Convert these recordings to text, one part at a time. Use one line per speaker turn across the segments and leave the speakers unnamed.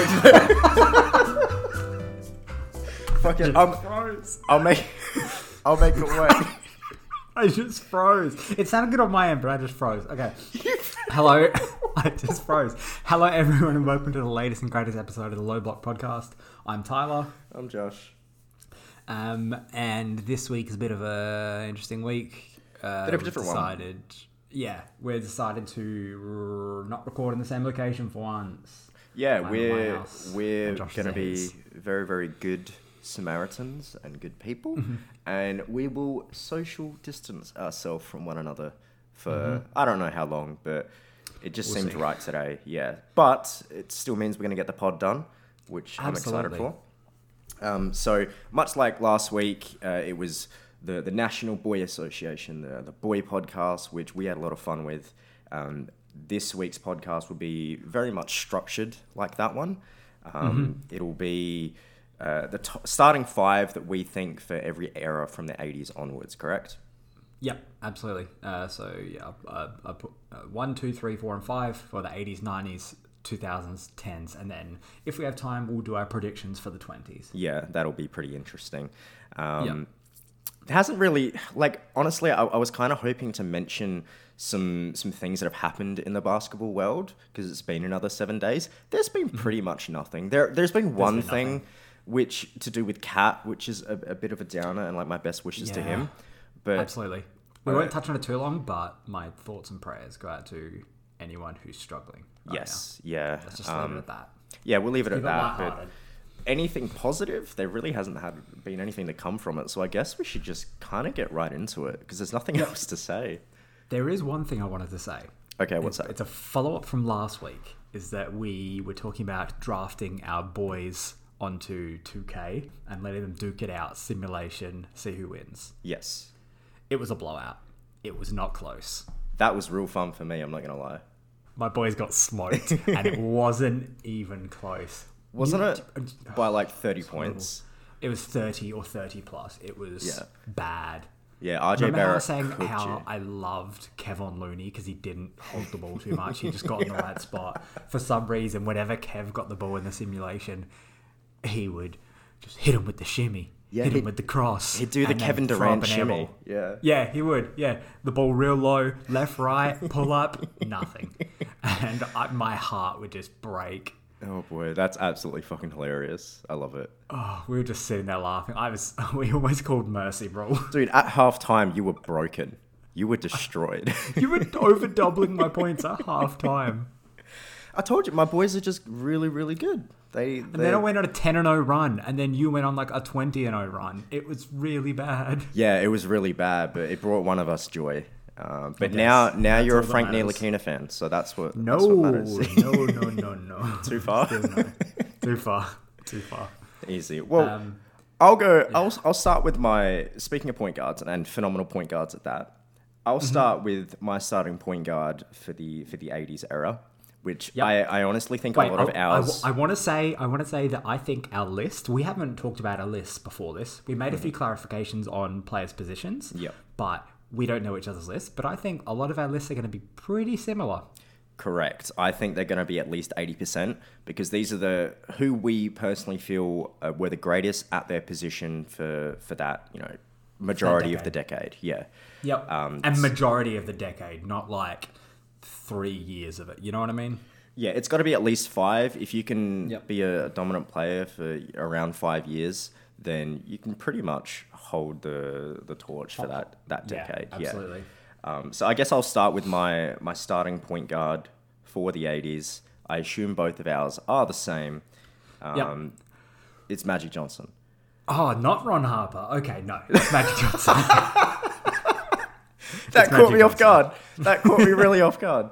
Fucking, um,
froze.
I'll make, I'll make it work.
I just froze. It sounded good on my end, but I just froze. Okay. Hello. I just froze. Hello, everyone, and welcome to the latest and greatest episode of the Low Block Podcast. I'm Tyler,
I'm Josh.
um, and this week is a bit of a interesting week. Uh,
Bit of a
we've
different one.
decided, Yeah, we're decided to r- not record in the same location for once.
Yeah,
I'm at my
we're we're
is
gonna be very very good Samaritans and good people,
Mm-hmm.
and we will social distance ourselves from one another for
Mm-hmm.
I don't know how long, but it just
We'll
seemed
see.
right today. Yeah, but it still means we're gonna get the pod done, which I'm excited for. Um, so much like last week, uh, it was the the National Boy Association, the the Boy Podcast, which we had a lot of fun with. Um, this week's podcast will be very much structured like that one. Um, It'll be uh, the to- starting five that we think for every era from the 80s onwards. Correct?
Yep, absolutely. Uh, so yeah, uh, I put uh, one, two, three, four, and five for the '80s, '90s, 2000s, 10s, and then if we have time, we'll do our predictions for the 20s.
Yeah, that'll be pretty interesting. Um,
Yeah.
It hasn't really like honestly. I, I was kind of hoping to mention some some things that have happened in the basketball world because it's been another seven days. There's been pretty much nothing. There there's been one
Mm-hmm. been
thing
nothing.
which to do with Cat, which is a, a bit of a downer, and like my best wishes to him. But
Absolutely. We won't touch on it too long, but my thoughts and prayers go out to anyone who's struggling. Right
yes, yeah,
now. let's just leave it
um,
at that.
yeah, we'll leave it at
Keep it
that. But anything positive, there really hasn't had been anything to come from it. So I guess we should just kind of get right into it because there's nothing else to say.
There is one thing I wanted to say.
Okay, what's
it's,
that?
It's a follow up from last week. Is that we were talking about drafting our boys onto 2K and letting them duke it out, simulation, see who wins.
Yes,
It was a blowout. It was not close.
that was real fun for me. I'm not gonna lie.
My boys got smoked, and it wasn't even close.
Wasn't
You-
it by like 30 points?
It was 30 or 30 plus. It was
Yeah.
bad.
Yeah, RJ
Remember how I
Barrett
was saying how
you.
I loved Kevon Looney because he didn't hold the ball too much. He just got in the right spot. For some reason, whenever Kev got the ball in the simulation, he would just hit him with the shimmy,
Yeah,
hit him with the cross.
He'd do the Kevin Durant shimmy. Yeah.
Yeah, he would. Yeah, the ball real low, left, right, pull up, nothing, and I, my heart would just break.
Oh boy, that's absolutely fucking hilarious. I love it.
Oh, we were just sitting there laughing. I was. We almost called mercy, bro.
Dude, at halftime, you were broken. You were destroyed.
You were over doubling my points at half time.
I told you, my boys are just really, really good. They,
And then I went on a 10 and 0 run, and then you went on like a 20 and 0 run. It was really bad.
Yeah, it was really bad, but it brought one of us joy. Um, but now, now
That's
you're a Frank. Ntilikina fan, so that's what.
No,
that's what
no, no, no, no.
Too far.
Too far. Too far.
Easy. Well,
Um,
I'll go. I'll I'll start with my speaking of point guards and phenomenal point guards at that. I'll
Mm-hmm.
start with my starting point guard for the for the '80s era, which
Yep.
I, I honestly think
wait,
a lot of
I,
ours.
want to say, I want to say that I think our list. We haven't talked about our list before this. We made a few clarifications on players' positions.
Yep.
But we don't know each other's lists. But I think a lot of our lists are going to be pretty similar.
Correct. I think they're going to be at least eighty percent because these are the who we personally feel uh, were the greatest at their position for for that you know majority of the decade. Yeah.
Yep.
Um,
and majority of the decade, not like three years of it. You know what I mean?
Yeah, it's got to be at least five. If you can
Yep.
be a dominant player for around five years, then you can pretty much hold the the torch for that that decade.
Yeah, absolutely.
Um, so I guess I'll start with my my starting point guard for the '80s. I assume both of ours are the same. Um,
Yep.
It's Magic Johnson.
Oh, not Ron Harper. Okay, no, it's Magic Johnson.
That
It's
caught
Magic
me off
Johnson.
guard. That caught me really off guard.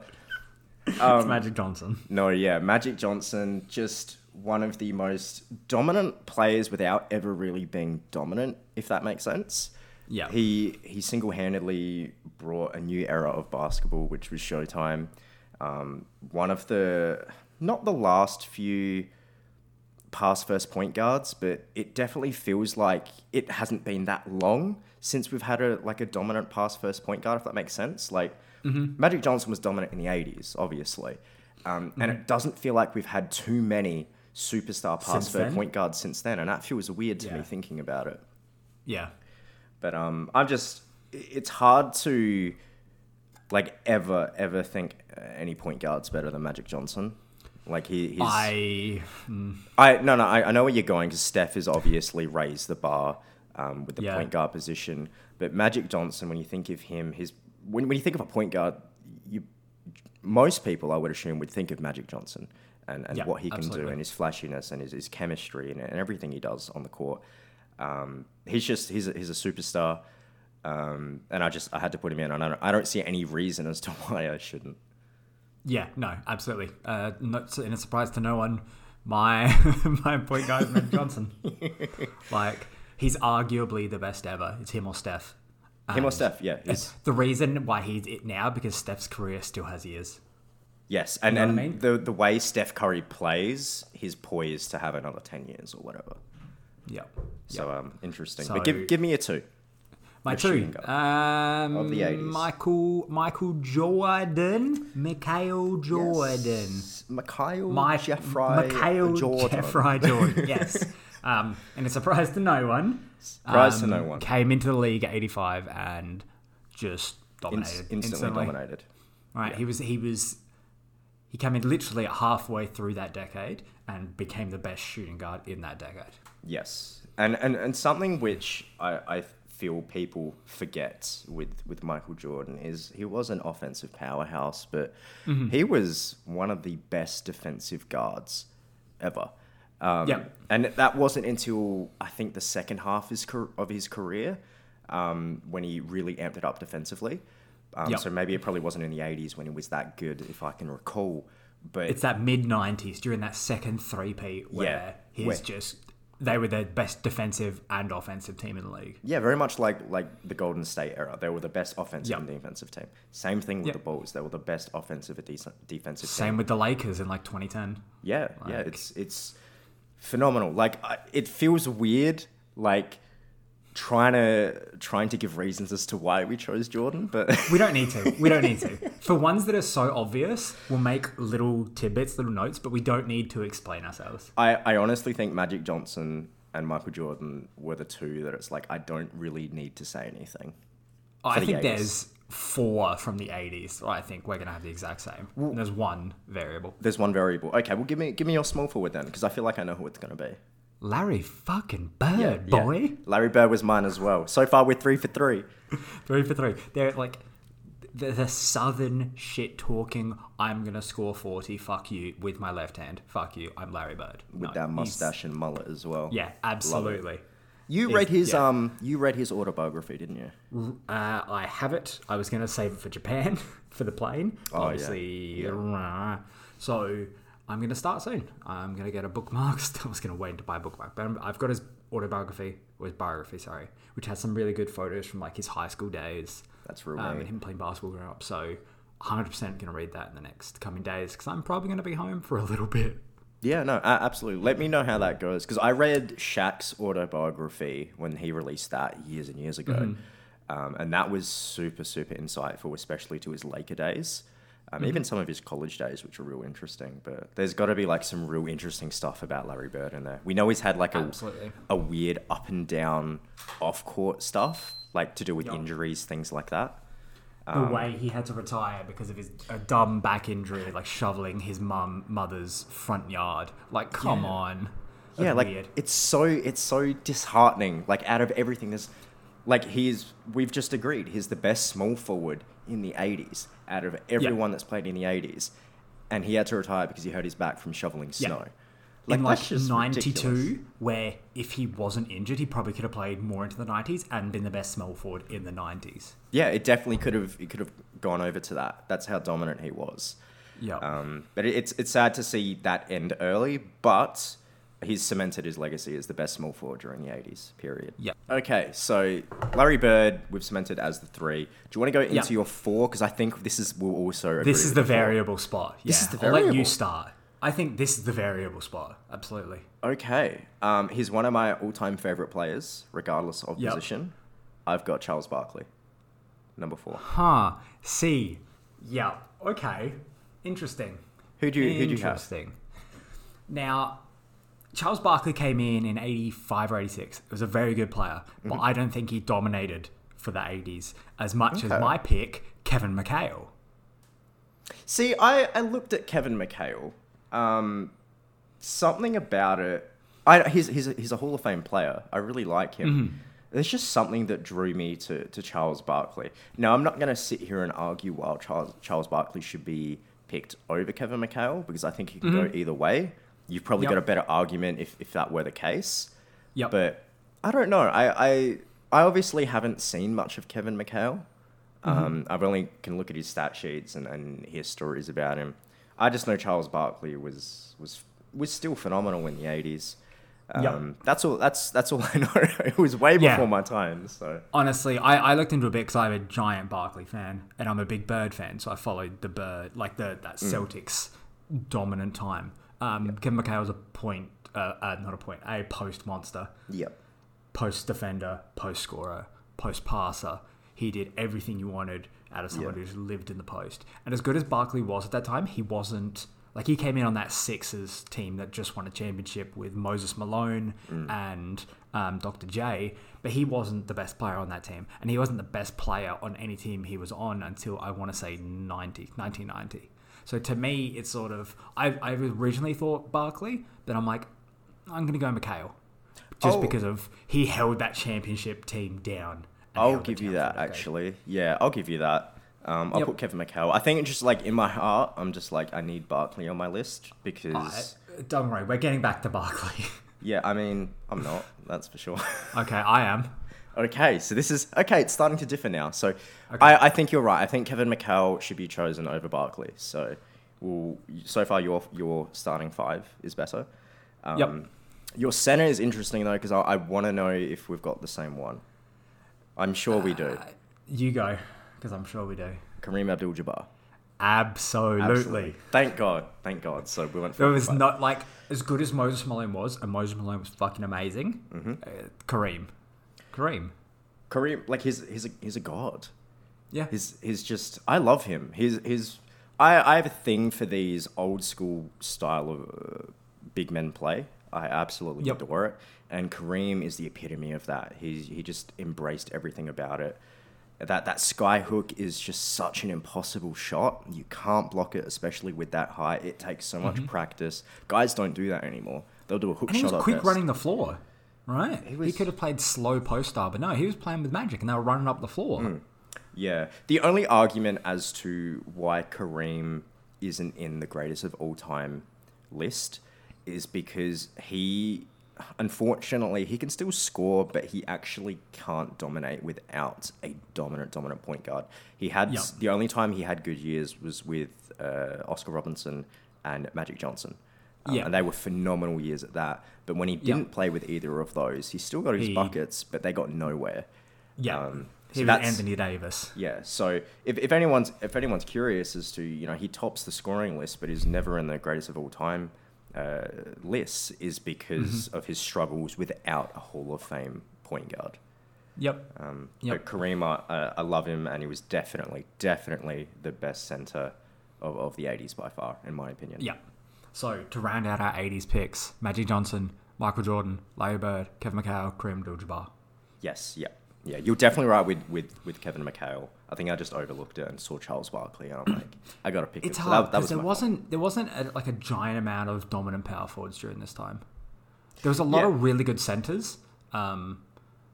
it's Magic Johnson.
No, yeah, Magic Johnson, just one of the most dominant players without ever really being dominant, if that makes sense.
Yeah.
He he single handedly brought a new era of basketball, which was Showtime. Um, one of the not the last few pass first point guards, but it definitely feels like it hasn't been that long since we've had a like a dominant pass first point guard, if that makes sense. Like Magic Johnson was dominant in the '80s, obviously, um, and it doesn't feel like we've had too many superstar pass for
then?
point guard since then, and that feels weird to me thinking about it.
Yeah.
But um, I'm just it's hard to like ever ever think any point guard's better than Magic Johnson. Like he, he's
I.
I no no I, I know where you're going because Steph has obviously raised the bar um, with the
Yeah.
point guard position, but Magic Johnson, when you think of him, his when, when you think of a point guard, you most people I would assume would think of Magic Johnson and, and
Yeah,
what he can do and his flashiness and his, his chemistry and, and everything he does on the court. Um, he's just he's a, he's a superstar, um, and I just I had to put him in, and I don't, I don't see any reason as to why I shouldn't.
Yeah, no, absolutely. Uh, not in a surprise to no one. My my point guard is Magic Johnson. like he's arguably the best ever. It's him or Steph.
Him or Steph, yeah, he's,
The reason why he's it now because Steph's career still has years.
Yes, and,
know what I
and
mean?
the the way Steph Curry plays, he's poised to have another ten years or whatever.
Yeah.
So um, interesting.
So-
but give give me a two.
My two. Um,
of the 80s.
Michael Michael Jordan. Mikhail Jordan.
Yes. Mikhail
My
Jeffrey
Mikhail
Jordan.
Jeffrey Jordan. Yes. um, and a surprise to no one.
Surprise to
um,
no one.
Came into the league at 85 and just dominated
instantly,
instantly.
dominated.
Right. He was he was he came in literally halfway through that decade and became the best shooting guard in that decade.
Yes, and and, and something which I, I feel people forget with with Michael Jordan is he was an offensive powerhouse, but
Mm-hmm.
he was one of the best defensive guards ever. Um,
Yeah.
and that wasn't until I think the second half of his, of his career um, when he really amped it up defensively. Um,
Yep.
So maybe it probably wasn't in the 80s when he was that good, if I can recall. But
It's that mid 90s during that second three-peat where
Yeah,
he's
where-
just they were the best defensive and offensive team in the league.
Yeah, very much like like the Golden State era. They were the best offensive
Yep.
and defensive team. Same thing with
Yep.
the Bulls. They were the best offensive and decent defensive team.
Same
team.
with the Lakers in like 2010.
Yeah, yeah, it's it's phenomenal. Like I, it feels weird, like trying to trying to give reasons as to why we chose Jordan, but
We don't need to. We don't need to. For ones that are so obvious, we'll make little tidbits, little notes, but we don't need to explain ourselves.
I I honestly think Magic Johnson and Michael Jordan were the two that it's like I don't really need to say anything.
I
the
think
80s.
there's four from the 80s. I think we're to have the exact same. And there's one variable.
There's one variable. Okay, well give me give me your small forward then, because I feel like I know who it's gonna be.
Larry fucking Bird,
Yeah.
boy.
Larry Bird was mine as well. So far, we're three for three.
Three for three. They're like the, the southern shit talking. I'm gonna score forty. Fuck you with my left hand. Fuck you. I'm Larry Bird
with
No,
that mustache and mullet as well.
Yeah, absolutely.
You read his
yeah.
um. You read his autobiography, didn't you?
Uh, I have it. I was gonna save it for Japan for the plane.
Oh, yeah.
Obviously, so I'm gonna start soon. I'm gonna get a bookmark. I was gonna wait to buy a bookmark, but I've got his autobiography or his biography, sorry, which has some really good photos from like his high school days.
That's real
um, and him playing basketball growing up. So 100% going to read that in the next coming days because I'm probably going to be home for a little bit.
Yeah, no, absolutely. Let me know how that goes because I read Shaq's autobiography when he released that years and years ago,
Mm-hmm.
um, and that was super, super insightful, especially to his Laker days. Um,
Mm-hmm.
Even some of his college days, which are real interesting. But there's got to be like some real interesting stuff about Larry Bird in there. We know he's had like a,
Absolutely.
a weird up and down off court stuff, like to do with
Yup.
injuries, things like that.
The
Um,
way he had to retire because of his a dumb back injury, like shoveling his mum mother's front yard. Like, come
Yeah.
on.
yeah like
weird.
it's so it's so disheartening like out of everything there's like he's we've just agreed he's the best small forward in the 80s out of everyone that's played in the 80s and he had to retire because he hurt his back from shoveling
Yeah.
snow
in like
that's
92,
ridiculous.
where if he wasn't injured, he probably could have played more into the 90s and been the best small forward in the 90s.
yeah it definitely could have it could have gone over to that that's how dominant he was
Yeah.
um, but it, it's it's sad to see that end early but he's cemented his legacy as the best small forward during the 80s period
Yeah.
Okay, so Larry Bird, we've cemented as the three. Do you want to go into your four? Because I think this is will also. agree
This is the
four.
variable spot.
This
yeah,
is the
I'll let you start. I think this is the variable spot. Absolutely.
Okay, um, he's one of my all-time favorite players, regardless of
Yep.
position. I've got Charles Barkley, number four.
Huh. C. Yeah. Okay. Interesting.
Who do you who do you have?
Interesting. Now, Charles Barkley came in in 85 or 86. It was a very good player, but
Mm-hmm.
I don't think he dominated for the 80s as much as my pick, Kevin McHale.
See, I, I looked at Kevin McHale. Um, something about it. I he's he's a, he's a Hall of Fame player. I really like him.
Mm-hmm.
There's just something that drew me to, to Charles Barkley. Now, I'm not going to sit here and argue why Charles Charles Barkley should be picked over Kevin McHale because I think he can go either way. You've probably.
Yep.
got a better argument if, if that were the case.
Yep.
But I don't know. I, I I obviously haven't seen much of Kevin McHale.
Mm-hmm.
Um, I've only can look at his stat sheets and, and hear stories about him. I just know Charles Barkley was was was still phenomenal in the eighties. Um,
Yep.
That's all. That's that's all I know. it was way
Yeah.
before my time. So
Honestly, I, I looked into a bit because I'm a giant Barkley fan and I'm a big Bird fan, so I followed the Bird, like the that
Mm.
Celtics dominant time. Um, Kevin McHale was a point, uh, uh, not a point, a post monster.
yep.
post defender, post scorer, post passer. He did everything you wanted out of someone
Yeah.
who lived in the post. And as good as Barkley was at that time, he wasn't like he came in on that Sixers team that just won a championship with Moses Malone and um, Dr. J, but he wasn't the best player on that team. And he wasn't the best player on any team he was on until I want to say 90, 1990. So to me, it's sort of I, I originally thought Barkley, but I'm like, I'm gonna go McHale just
Oh.
because of he held that championship team down.
I'll give you that
for a decade.
actually. Yeah, I'll give you that. Um, I'll
Yep.
put Kevin McHale. I think just like in my heart, I'm just like I need Barkley on my list because
I- don't worry, we're getting back to Barkley.
yeah, I mean I'm not. That's for sure.
okay, I am.
Okay, so this is okay. It's starting to differ now. So, I, I think you're right. I think Kevin McHale should be chosen over Barkley. So, well, so far your your starting five is better. Um,
Yep.
Your center is interesting though because I, I want to know if we've got the same one. I'm sure we do.
Uh, You go, because I'm sure we do.
Kareem Abdul-Jabbar.
Absolutely.
Absolutely. Thank God. Thank God. So we went.
It
for
was not like as good as Moses Malone was, and Moses Malone was fucking amazing.
Mm-hmm.
Uh, Kareem, Kareem,
Kareem. Like he's he's a he's a god.
yeah,
He's he's just I love him. He's he's I I have a thing for these old school style of uh, big men play. I absolutely
Yep.
adore it. And Kareem is the epitome of that. He he just embraced everything about it. That that sky hook is just such an impossible shot. You can't block it, especially with that height. It takes so much practice. Guys don't do that anymore. They'll do a hook
Mm-hmm. and
shot
was
at
quick
best.
running the floor. Right, he,
was-
could have played slow post star, but no, he was playing with Magic, and they were running up the floor.
Mm. Yeah. The only argument as to why Kareem isn't in the greatest of all time list is because he, unfortunately, he can still score, but he actually can't dominate without a dominant, dominant point guard. He had
Yep.
the only time he had good years was with uh, Oscar Robertson and Magic Johnson. Um,
Yeah.
And they were phenomenal years at that. But when he didn't play with either of those, he still got his
He-
buckets, but they got nowhere.
Yeah,
Um,
he
so
was
that's-
Anthony Davis.
Yeah, so if, if anyone's if anyone's curious as to you know he tops the scoring list, but is never in the greatest of all time uh, lists, is because of his struggles without a Hall of Fame point guard.
Yep.
Um,
Yep.
But Kareem, I, uh, I love him, and he was definitely definitely the best center of, of the '80s by far, in my opinion.
Yeah. So to round out our '80s picks, Magic Johnson, Michael Jordan, Larry Bird, Kevin McHale, Kareem Abdul-Jabbar.
Yes. Yeah. Yeah. You're definitely right with, with, with Kevin McHale. I think I just overlooked it and saw Charles Barkley, and I'm like, I got to pick
It's
him. So
hard
that, that was
there wasn't there wasn't a, like a giant amount of dominant power forwards during this time. There was a lot
Yeah.
of really good centers, um,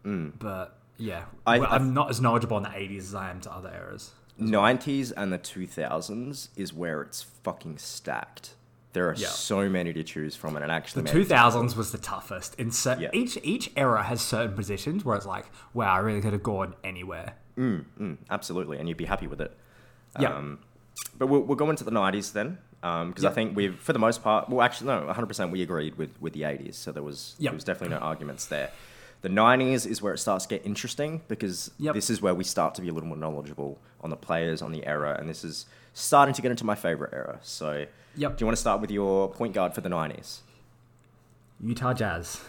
but yeah,
Mm. I-
well, I'm not as knowledgeable in the '80s as I am to other eras.
90s and the 2000s is where it's fucking stacked. There are
Yeah.
so many to choose from, and it actually
The 2000s was the toughest. In cer-
Yeah.
each each era has certain positions where it's like, wow, I really could have gone anywhere.
Mm, absolutely, and you'd be happy with it.
Yeah.
Um, but we'll, we'll go into the 90s then, because I
Yep.
think we've, for the most part, well, actually, no, 100% we agreed with, with the 80s, so there was, there was definitely no arguments there. The 90s is where it starts to get interesting because
Yep.
this is where we start to be a little more knowledgeable on the players, on the era, and this is starting to get into my favorite era. So,
Yep.
do you want to start with your point guard for the 90s?
Utah Jazz,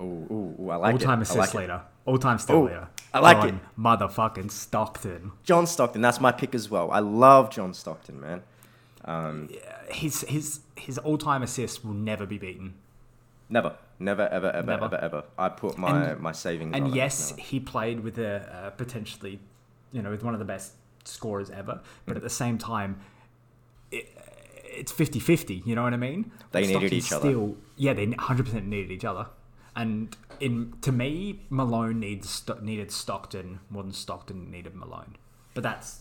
Ooh, ooh, ooh I like it.
all-time
I
assist
like
leader, all-time steal
Oh,
leader.
I like
John
it.
Motherfucking Stockton.
John Stockton, that's my pick as well. I love John Stockton, man.
Um, his his his all time assists will never be beaten.
Never, never, ever, ever,
Never.
ever, ever. I put my
And-
my savings.
And
it.
yes,
Never.
he played with a uh, potentially, you know, with one of the best scorers ever. But
Mm.
at the same time, it, it's 50-50, You know what I mean?
They needed
Stockton
each other.
Still, yeah, they hundred percent needed each other. And in to me, Malone needs Sto- needed Stockton more than Stockton needed Malone. But that's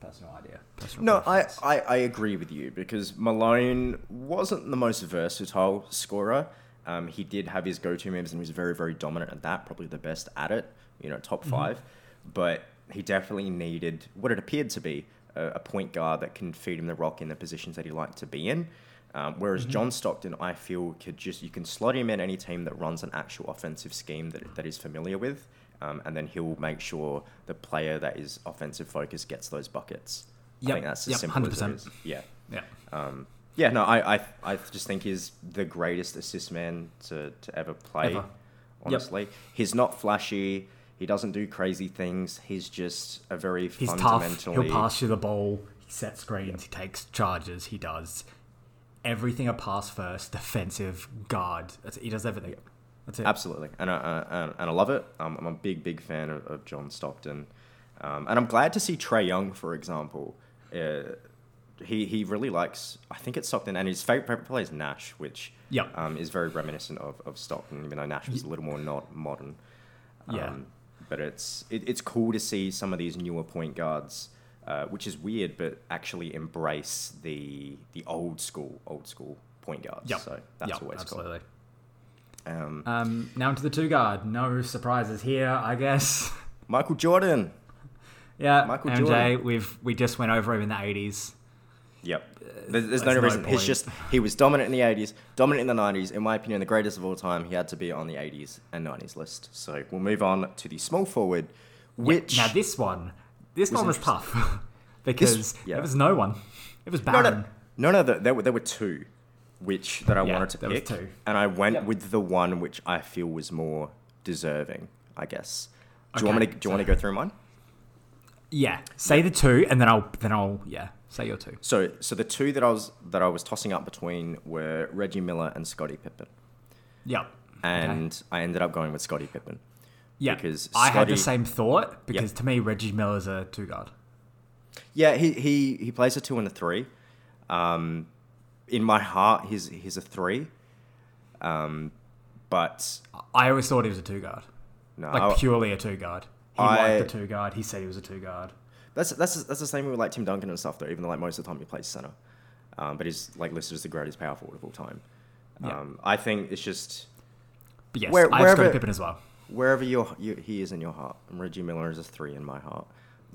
personal idea. Personal
No, I,
preference.
I, I agree with you because Malone wasn't the most versatile scorer. Um, he did have his go-to moves and he was very, very dominant at that. Probably the best at it. You know, top 5 But he definitely needed what it appeared to be a, a point guard that can feed him the rock in the positions that he liked to be in. Um, whereas John Stockton, I feel, could just you can slot him in any team that runs an actual offensive scheme that, that he's familiar with, um, and then he'll make sure the player that is offensive focused gets those buckets. I think that's as
yep,
simple
100%.
is. Yeah.
yeah.
Um, yeah, no, I, I, I just think he's the greatest assist man to, to ever play.
Ever.
Honestly, he's not flashy. He doesn't do crazy things. He's just a very
He's tough.
fundamentally.
He'll pass you the ball. He sets screens. He takes charges. He does everything a pass first, defensive guard. That's He does everything. That's it.
Absolutely, and I, I, and I love it. Um, I'm a big, big fan of, of John Stockton, um, and I'm glad to see Trae Young, for example. Uh, he he really likes. I think it's Stockton, and his favorite, player is Nash, which
Yep.
um, is very reminiscent of, of Stockton, even though Nash was a little more not modern.
Yeah.
Um, but it's it, it's cool to see some of these newer point guards, uh, which is weird, but actually embrace the the old school old school point guards.
Yep.
So that's
Yep,
always
absolutely.
cool. Um,
Um, now into the two guard. No surprises here, I guess.
Michael Jordan.
yeah,
Michael
MJ.
Jordan.
We've we just went over him in the eighties.
Yep. Uh, there's, there's no
no
reason. He's
point.
just he was dominant in the 80s, dominant in the 90s. In my opinion, the greatest of all time. He had to be on the 80s and 90s list. So we'll move on to the small forward, which
now this one, this
Was
one was tough because
yeah.
there was no one. It was
no no no no there, were there were two, which that I
Yeah,
wanted to pick,
two.
and I went
Yep.
with the one which I feel was more deserving. I guess. Do you want me to do you want to go through mine?
Yeah, say the two, and then I'll then I'll yeah say your two.
So so the two that I was that I was tossing up between were Reggie Miller and Scottie Pippen,
Yep.
and I ended up going with Scottie Pippen.
Yeah,
because
I had the same thought because to me Reggie Miller's a two guard.
Yeah, he, he, he plays a two and a three. Um, in my heart, he's he's a three. Um, but
I always thought he was a two guard,
no,
like
I-
purely a two guard. He
I-
liked the two guard. He said he was a two guard.
that's that's that's the same with like Tim Duncan and stuff though. Even though like most of the time he plays center, um, but he's like listed as the greatest power forward of all time.
Yeah.
Um, I think it's just
But yes,
Where-
I have Scottie
wherever-
Pippen as well.
wherever your you, he is in your heart. And Reggie Miller is a three in my heart.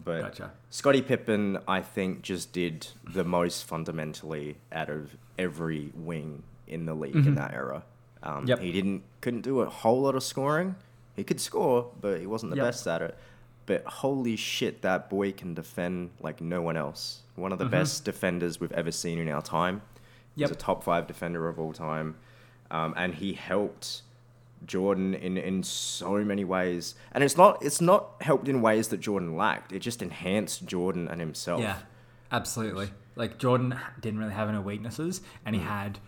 But
Gotcha.
Scottie Pippen, I think, just did the most fundamentally out of every wing in the league in that era. Um,
Mm-hmm. Yep.
He didn't couldn't do a whole lot of scoring. He could score, but he wasn't the
Yep.
best at it. But holy shit, that boy can defend like no one else. One of the
Mm-hmm.
best defenders we've ever seen in our time.
Yep.
He's a top five defender of all time, um, and he helped Jordan in, in so many ways. And it's not it's not helped in ways that Jordan lacked. It just enhanced Jordan and himself.
Yeah, absolutely. Like Jordan didn't really have any weaknesses, and he
Mm.
had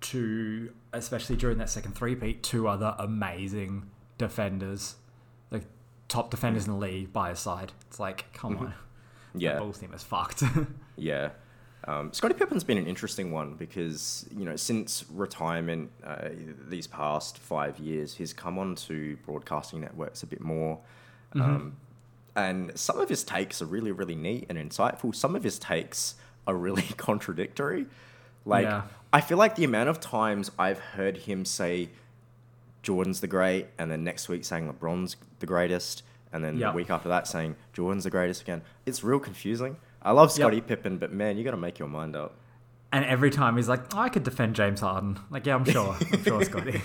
two, especially during that second three-peat, two other amazing defenders, like top defenders in the league by his side. It's like, come on,
Mm-hmm. Yeah.
that Bulls team is fucked.
Yeah. Um, Scottie Pippen's been an interesting one because, you know, since retirement uh, these past five years, he's come on to broadcasting networks a bit more.
Mm-hmm.
Um, and some of his takes are really, really neat and insightful. Some of his takes are really contradictory. Like,
Yeah.
I feel like the amount of times I've heard him say Jordan's the great, and then next week saying LeBron's the greatest, and then
Yep.
the week after that saying Jordan's the greatest again. It's real confusing. I love Scottie Pippen, but man, you got to make your mind up.
and every time he's like, I could defend James Harden. Like, yeah, I'm sure. I'm sure, Scotty.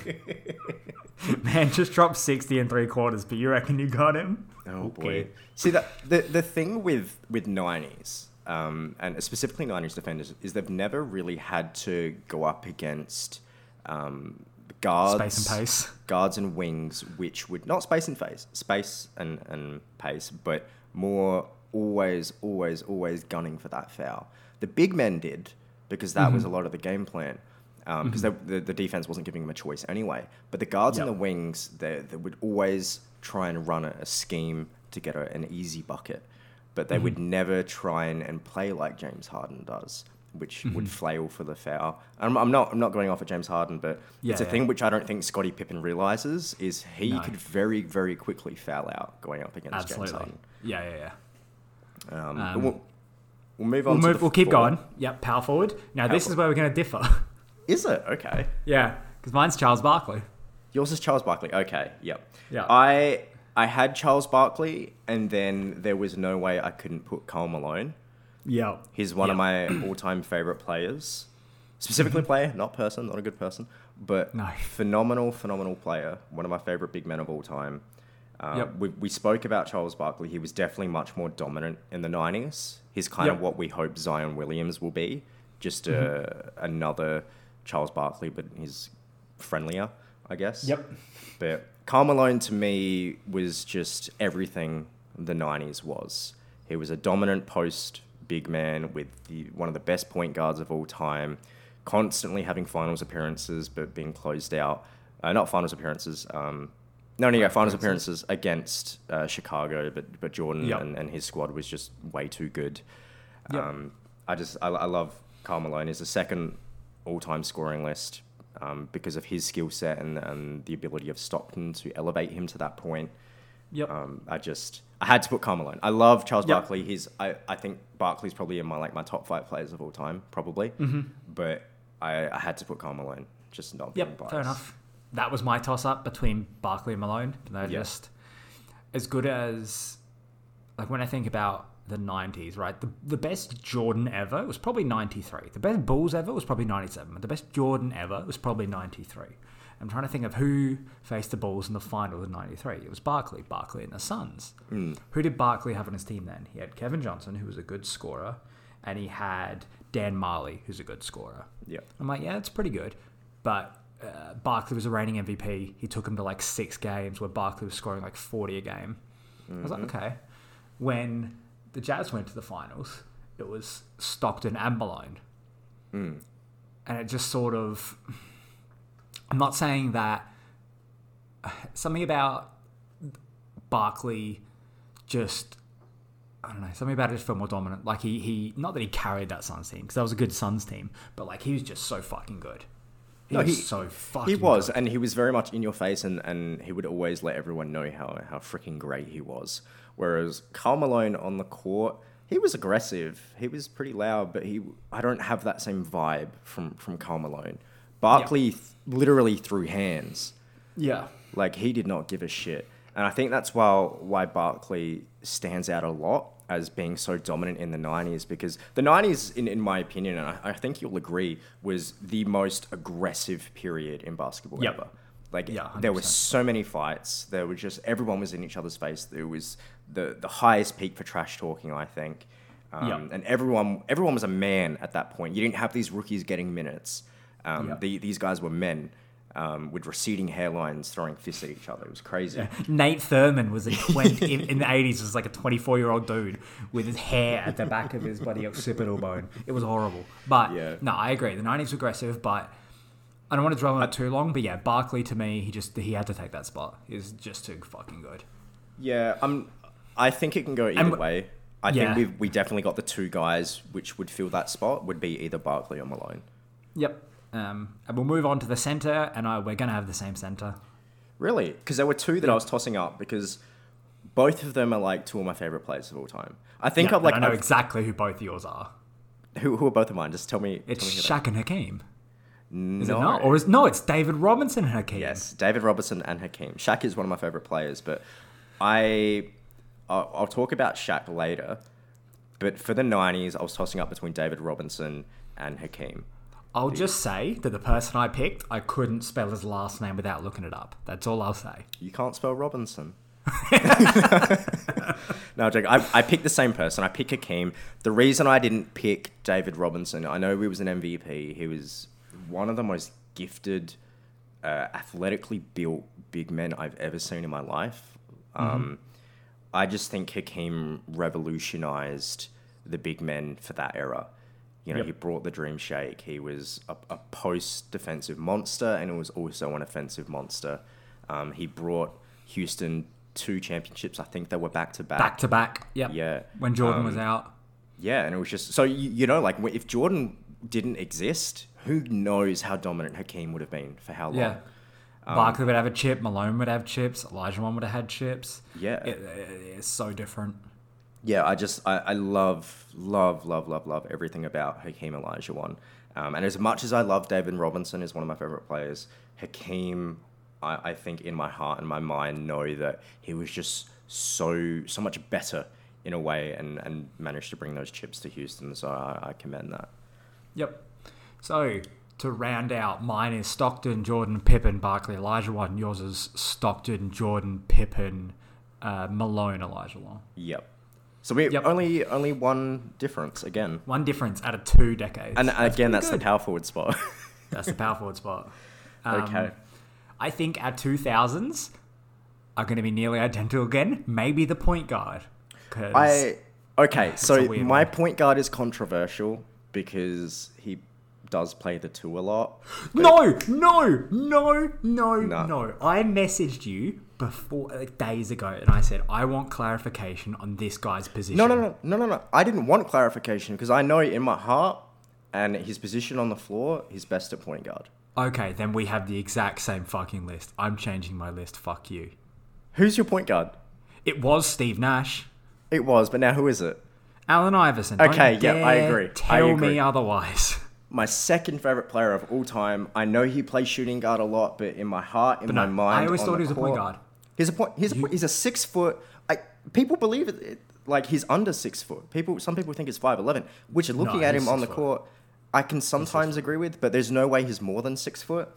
Man just dropped 60 and three quarters, but you reckon you got him?
Oh boy. See that the the thing with with nineties, um, and specifically nineties defenders, is they've never really had to go up against um, guards,
Space and pace.
guards and wings, which would not space and face, space and and pace, but more always, always, always gunning for that foul. The big men did because that was a mm-hmm. lot of the game plan. Um, because mm-hmm. the, the defense wasn't giving them a choice anyway. But the guards and the wings, they, they would always try and run a, a scheme to get a, an easy bucket, but they mm-hmm. would never try and, and play like James Harden does, which would flail for the foul. I'm, I'm not I'm not going off at James Harden, but
Yeah,
it's a
yeah.
thing which I don't think Scottie Pippen realizes is he
No.
could very very quickly foul out going up against James Harden.
Yeah, yeah, yeah.
Um,
Um,
we'll, we'll move on.
We'll, move, we'll keep going. Yep, power forward. Now, this
Power
is where we're going to differ.
Is it okay?
yeah, because mine's Charles Barkley.
Yours is Charles Barkley. Okay, yep.
Yeah.
I I had Charles Barkley, and then there was no way I couldn't put Karl Malone.
Yeah.
He's one of my all-time favorite players. Specifically, player, not person, not a good person, but
No.
phenomenal, phenomenal player. One of my favorite big men of all time. Um,
Yep.
we, we spoke about Charles Barkley. He was definitely much more dominant in the 90s. He's kind of what we hope Zion Williams will be. Just uh,
Mm-hmm.
another Charles Barkley, but he's friendlier, I guess.
Yep.
But Karl Malone to me was just everything the 90s was. He was a dominant post big man with the, one of the best point guards of all time, constantly having finals appearances but being closed out. Uh, not finals appearances. Um, no, no, yeah, finals appearances against uh, Chicago, but but Jordan
Yep.
and, and his squad was just way too good.
Yep.
Um, I just I, I love Karl Malone. He's the second all-time scoring list um, because of his skill set and, and the ability of Stockton to elevate him to that point.
Yep.
Um, I just I had to put Karl Malone. I love Charles
Yep.
Barkley. He's I, I think Barkley's probably in my like my top five players of all time, probably.
Mm-hmm.
But I, I had to put Karl Malone. Just not being
Yep,
biased.
fair enough. That was my toss up between Barkley and Malone. They're
Yeah.
just as good as like when I think about the '90s, right? The the best Jordan ever was probably '93. The best Bulls ever was probably '97. The best Jordan ever was probably '93. I'm trying to think of who faced the Bulls in the final in '93. It was Barkley, Barkley and the Suns. Hmm. Who did Barkley have on his team then? He had Kevin Johnson, who was a good scorer, and he had Dan Majerle, who's a good scorer.
Yeah.
I'm like, yeah, it's pretty good. But uh, Barkley was a reigning MVP. He took him to like six games where Barkley was scoring like 40 a game. I was like, mm-hmm. okay. When the Jazz went to the finals, it was Stockton and Malone. Hmm. And it just sort of. I'm not saying that. Something about Barkley just I don't know, something about it just felt more dominant. Like he, he not that he carried that Suns team because that was a good Suns team, but like he was just so fucking good. He
No,
was
he-
so fucking.
He was,
good.
and he was very much in your face, and, and he would always let everyone know how, how freaking great he was. Whereas Karl Malone on the court, he was aggressive. He was pretty loud, but he I don't have that same vibe from from Karl Malone. Barkley th- literally threw hands.
Yeah,
Like he did not give a shit. And I think that's why why Barkley stands out a lot as being so dominant in the 90s because the 90s in, in my opinion and I, I think you'll agree was the most aggressive period in basketball
Yep.
ever. Like
Yeah,
there were so many fights. There was just everyone was in each other's face. There was the the highest peak for trash talking, I think. Um,
Yep.
And everyone everyone was a man at that point. You didn't have these rookies getting minutes. Um,
Yep.
the, these guys were men um, with receding hairlines throwing fists at each other. It was crazy.
Nate Thurmond was a 20, in, in the 80s was like a 24 year old dude with his hair at the back of his bloody occipital bone. It was horrible. But
Yeah.
no, I agree. The 90s were aggressive, but I don't want to dwell on it too long. But yeah, Barkley to me, he just he had to take that spot. He's just too fucking good.
Yeah, um, I think it can go either
And-
way. I
Yeah.
think we we definitely got the two guys which would fill that spot would be either Barkley or Malone.
Yep. Um, and we'll move on to the center, and I, we're going to have the same center.
Really? Because there were two that I was tossing up because both of them are like two of my favorite players of all time. I think
Yeah,
I'm like
I know
I've-
exactly who both yours are.
who who are both of mine? Just tell me.
It's
tell me
Shaq and Hakeem.
they-
Is
no.
it not? Or is no? It's David Robinson and Hakeem.
Yes, David Robinson and Hakeem. Shaq is one of my favorite players, but I I'll, I'll talk about Shaq later. But for the '90s, I was tossing up between David Robinson and Hakeem.
I'll just say that the person I picked, I couldn't spell his last name without looking it up. That's all I'll say.
You can't spell Robinson. no, joke. I, I picked the same person. I picked Hakeem. The reason I didn't pick David Robinson, I know he was an MVP. He was one of the most gifted, uh, athletically built big men I've ever seen in my life. Um, I just think Hakeem revolutionized the big men for that era. You know,
Yep.
he brought the dream shake. He was a, a post defensive monster, and it was also an offensive monster. Um, he brought Houston two championships. I think they were back to
Back
back.
to back. Yep.
Yeah.
When Jordan
Um,
was out.
Yeah, and it was just so you, you know, like if Jordan didn't exist, who knows how dominant Hakeem would have been for how long?
Yeah.
Um,
Barkley would have a chip. Malone would have chips. Olajuwon would have had chips.
Yeah.
It, it's so different.
Yeah, I just I, I love love love love love everything about Hakeem Olajuwon. Um, and as much as I love David Robinson is one of my favorite players, Hakeem, I, I think in my heart and my mind know that he was just so so much better in a way and, and managed to bring those chips to Houston. So I, I commend that.
Yep. So to round out, mine is Stockton, Jordan, Pippen, Barkley, Olajuwon. Yours is Stockton, Jordan, Pippen, uh, Malone, Olajuwon.
Yep. So we
Yep.
only only one difference again.
One difference out of two decades.
And
That's
again, that's the power forward spot.
That's the power forward spot. Um,
okay.
I think our 2000s are going to be nearly identical again. Maybe the point guard.
I okay. So my
one.
point guard is controversial because he does play the two a lot.
No, no, no, no,
No.
no. I messaged you before like days ago, and I said I want clarification on this guy's position.
No, no, no, no, no, no. I didn't want clarification because I know in my heart and his position on the floor, he's best at point guard.
Okay, then we have the exact same fucking list. I'm changing my list. Fuck you.
Who's your point guard?
It was Steve Nash,
It was, but now who is it?
Allen Iverson.
Okay, yeah, I agree. I
Tell
agree.
me otherwise.
My second favorite player of all time. I know he plays shooting guard a lot, but in my heart, in
But
my
no,
mind,
I always thought he was a point guard.
He's a point. He's a, point- he's a six foot. I, people believe it, it. Like he's under six foot. People. Some people think he's five eleven. Which looking
No,
at him on the
foot.
court, I can sometimes agree with. But there's no way he's more than six foot.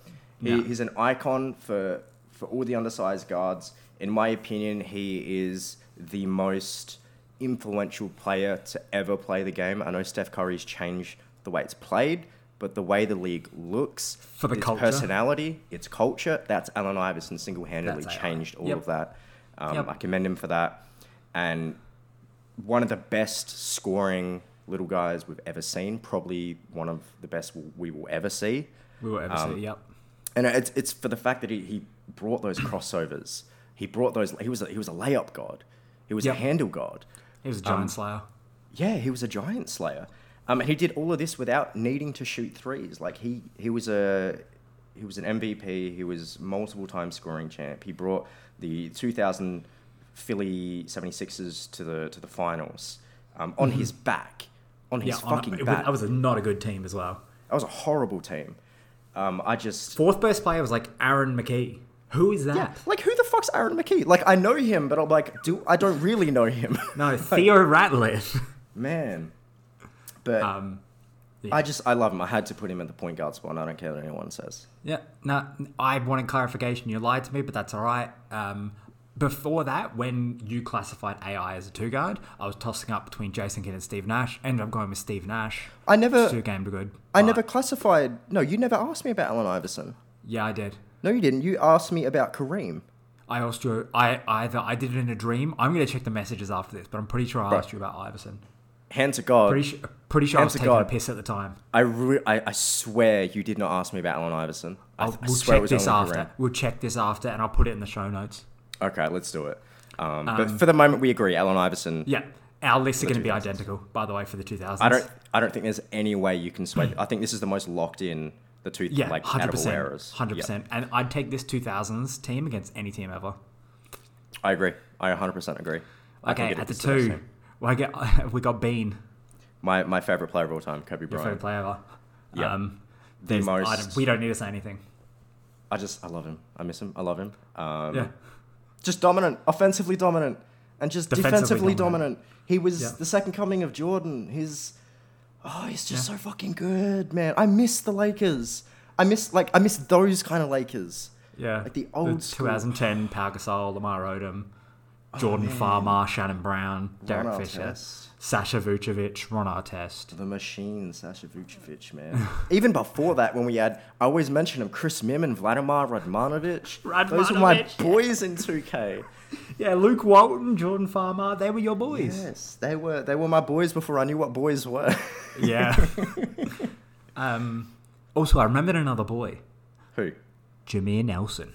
He,
No.
He's an icon for for all the undersized guards. In my opinion, he is the most influential player to ever play the game. I know Steph Curry's changed the way it's played, but the way the league looks,
For the
its
culture.
personality, its culture, that's Allen Iverson single handedly changed all
Yep.
of that. Um,
Yep.
I commend him for that. And one of the best scoring little guys we've ever seen, probably one of the best we will ever see.
We will ever
Um,
see. Yep.
And it's, it's for the fact that he, he brought those crossovers. He brought those. He was a, he was a layup god. He was
Yep.
a handle god.
He was a giant
um,
slayer.
Yeah, he was a giant slayer. Um, and he did all of this without needing to shoot threes. Like he, he was a he was an MVP. He was multiple time scoring champ. He brought the 2000 Philly 76ers to the to the finals um, on his back, on his
Mm-hmm. Yeah, on a-
fucking back.
that was a, not a good team as well.
that was a horrible team. Um, I just
Fourth best player was like Aaron McKie. Who is that?
yeah, like who the fuck's Aaron McKie? Like I know him, but I'm like, do I don't really know him.
No, Theo Ratliff.
Man, but
um,
I just I love him. I had to put him in the point guard spot. and I don't care what anyone says.
yeah, no, I wanted clarification. You lied to me, but that's all right. Um, before that, when you classified AI as a two guard, I was tossing up between Jason Kidd and Steve Nash. Ended up going with Steve Nash.
I never
Two game to good.
I never classified. No, you never asked me about Allen Iverson.
Yeah, I did.
No, you didn't. You asked me about Kareem.
I asked you. I either I did it in a dream. I'm gonna check the messages after this, but I'm pretty sure I asked you about Iverson.
Hand to God,
Pretty sure, pretty sure I was
to
taking a piss at the time.
I, re- I I swear you did not ask me about Allen Iverson. I,
I'll,
I
we'll
swear it
check
was
this
only
after.
Kareem.
We'll check this after, and I'll put it in the show notes.
Okay, let's do it. Um, but
Um,
for the moment, we agree. Allen Iverson.
Yeah, our lists are going to be
2000s.
identical, by the way, for the 2000s.
I don't. I don't think there's any way you can sway. I think this is the most locked in the two
Yeah,
like
hundred
out of all
percent,
eras.
hundred percent. And I'd take this 2000s team against any team ever.
I agree. I 100 percent agree. I think
Okay,
it
at the two. Well, I get we got Bean,
My my favorite player of all time, Kobe
your
Bryant.
favorite player ever.
Yeah.
Um,
The most-
don't, we don't need to say anything.
I just I love him. I miss him. I love him. Um,
Yeah.
just dominant, offensively dominant, and just
Defensively
defensively,
dominant.
dominant. He was
Yeah.
the second coming of Jordan. His oh, he's just so fucking good, man. I miss the Lakers. I miss like I miss those kind of Lakers.
Yeah,
Like the old school-
2010 Pau Gasol, Lamar Odom, Jordan
man.
Farmar, Shannon Brown, Derek
Ron
Fisher,
Artest.
Sasha Vujacic, Ron Artest.
The machine, Sasha Vujacic, man. Even before that, when we had, I always mention him, Chris Mihm and Vladimir Radmanovic. Radmanovic. Those were my boys in 2K.
Yeah, Luke Walton, Jordan Farmar, they were your boys.
Yes, they were. They were my boys before I knew what boys were.
Yeah. um, also, I remembered another boy,
Who?
Jameer Nelson.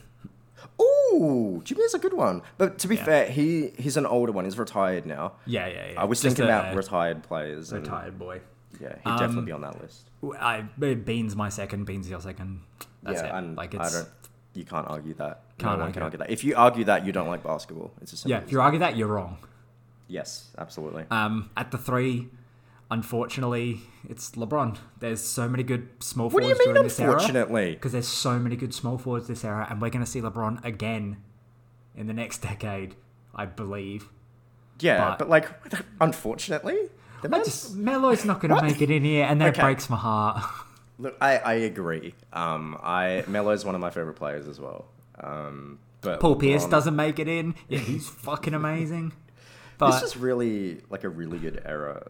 Ooh, Jimmy's a good one. But to be
Yeah.
fair, he he's an older one. He's retired now.
Yeah, yeah, yeah.
I was
Just
thinking
a
about retired players. And
retired boy.
Yeah, he'd
Um,
definitely be on that list.
I Bean's my second. Bean's your second. That's
yeah,
it.
and
like
I
it's
don't. You can't argue that.
Can't
no one can
argue
argue that. If you argue that, you don't like basketball. It's as simple
yeah. If you argue that, you're wrong.
Yes, absolutely.
Um, at the three, unfortunately, it's LeBron. There's so many good small
what do you
forwards
mean,
during this era.
unfortunately?
Because there's so many good small forwards this era, and we're going to see LeBron again in the next decade, I believe.
Yeah,
but-
but, like, unfortunately, the
I just Melo's not going to make it in here, and that
Okay.
breaks my heart.
Look, I, I agree. Um, I Melo's one of my favorite players as well. Um, but
Paul Pierce doesn't make it in. Yeah, he's fucking amazing. But
This is really like a really good era.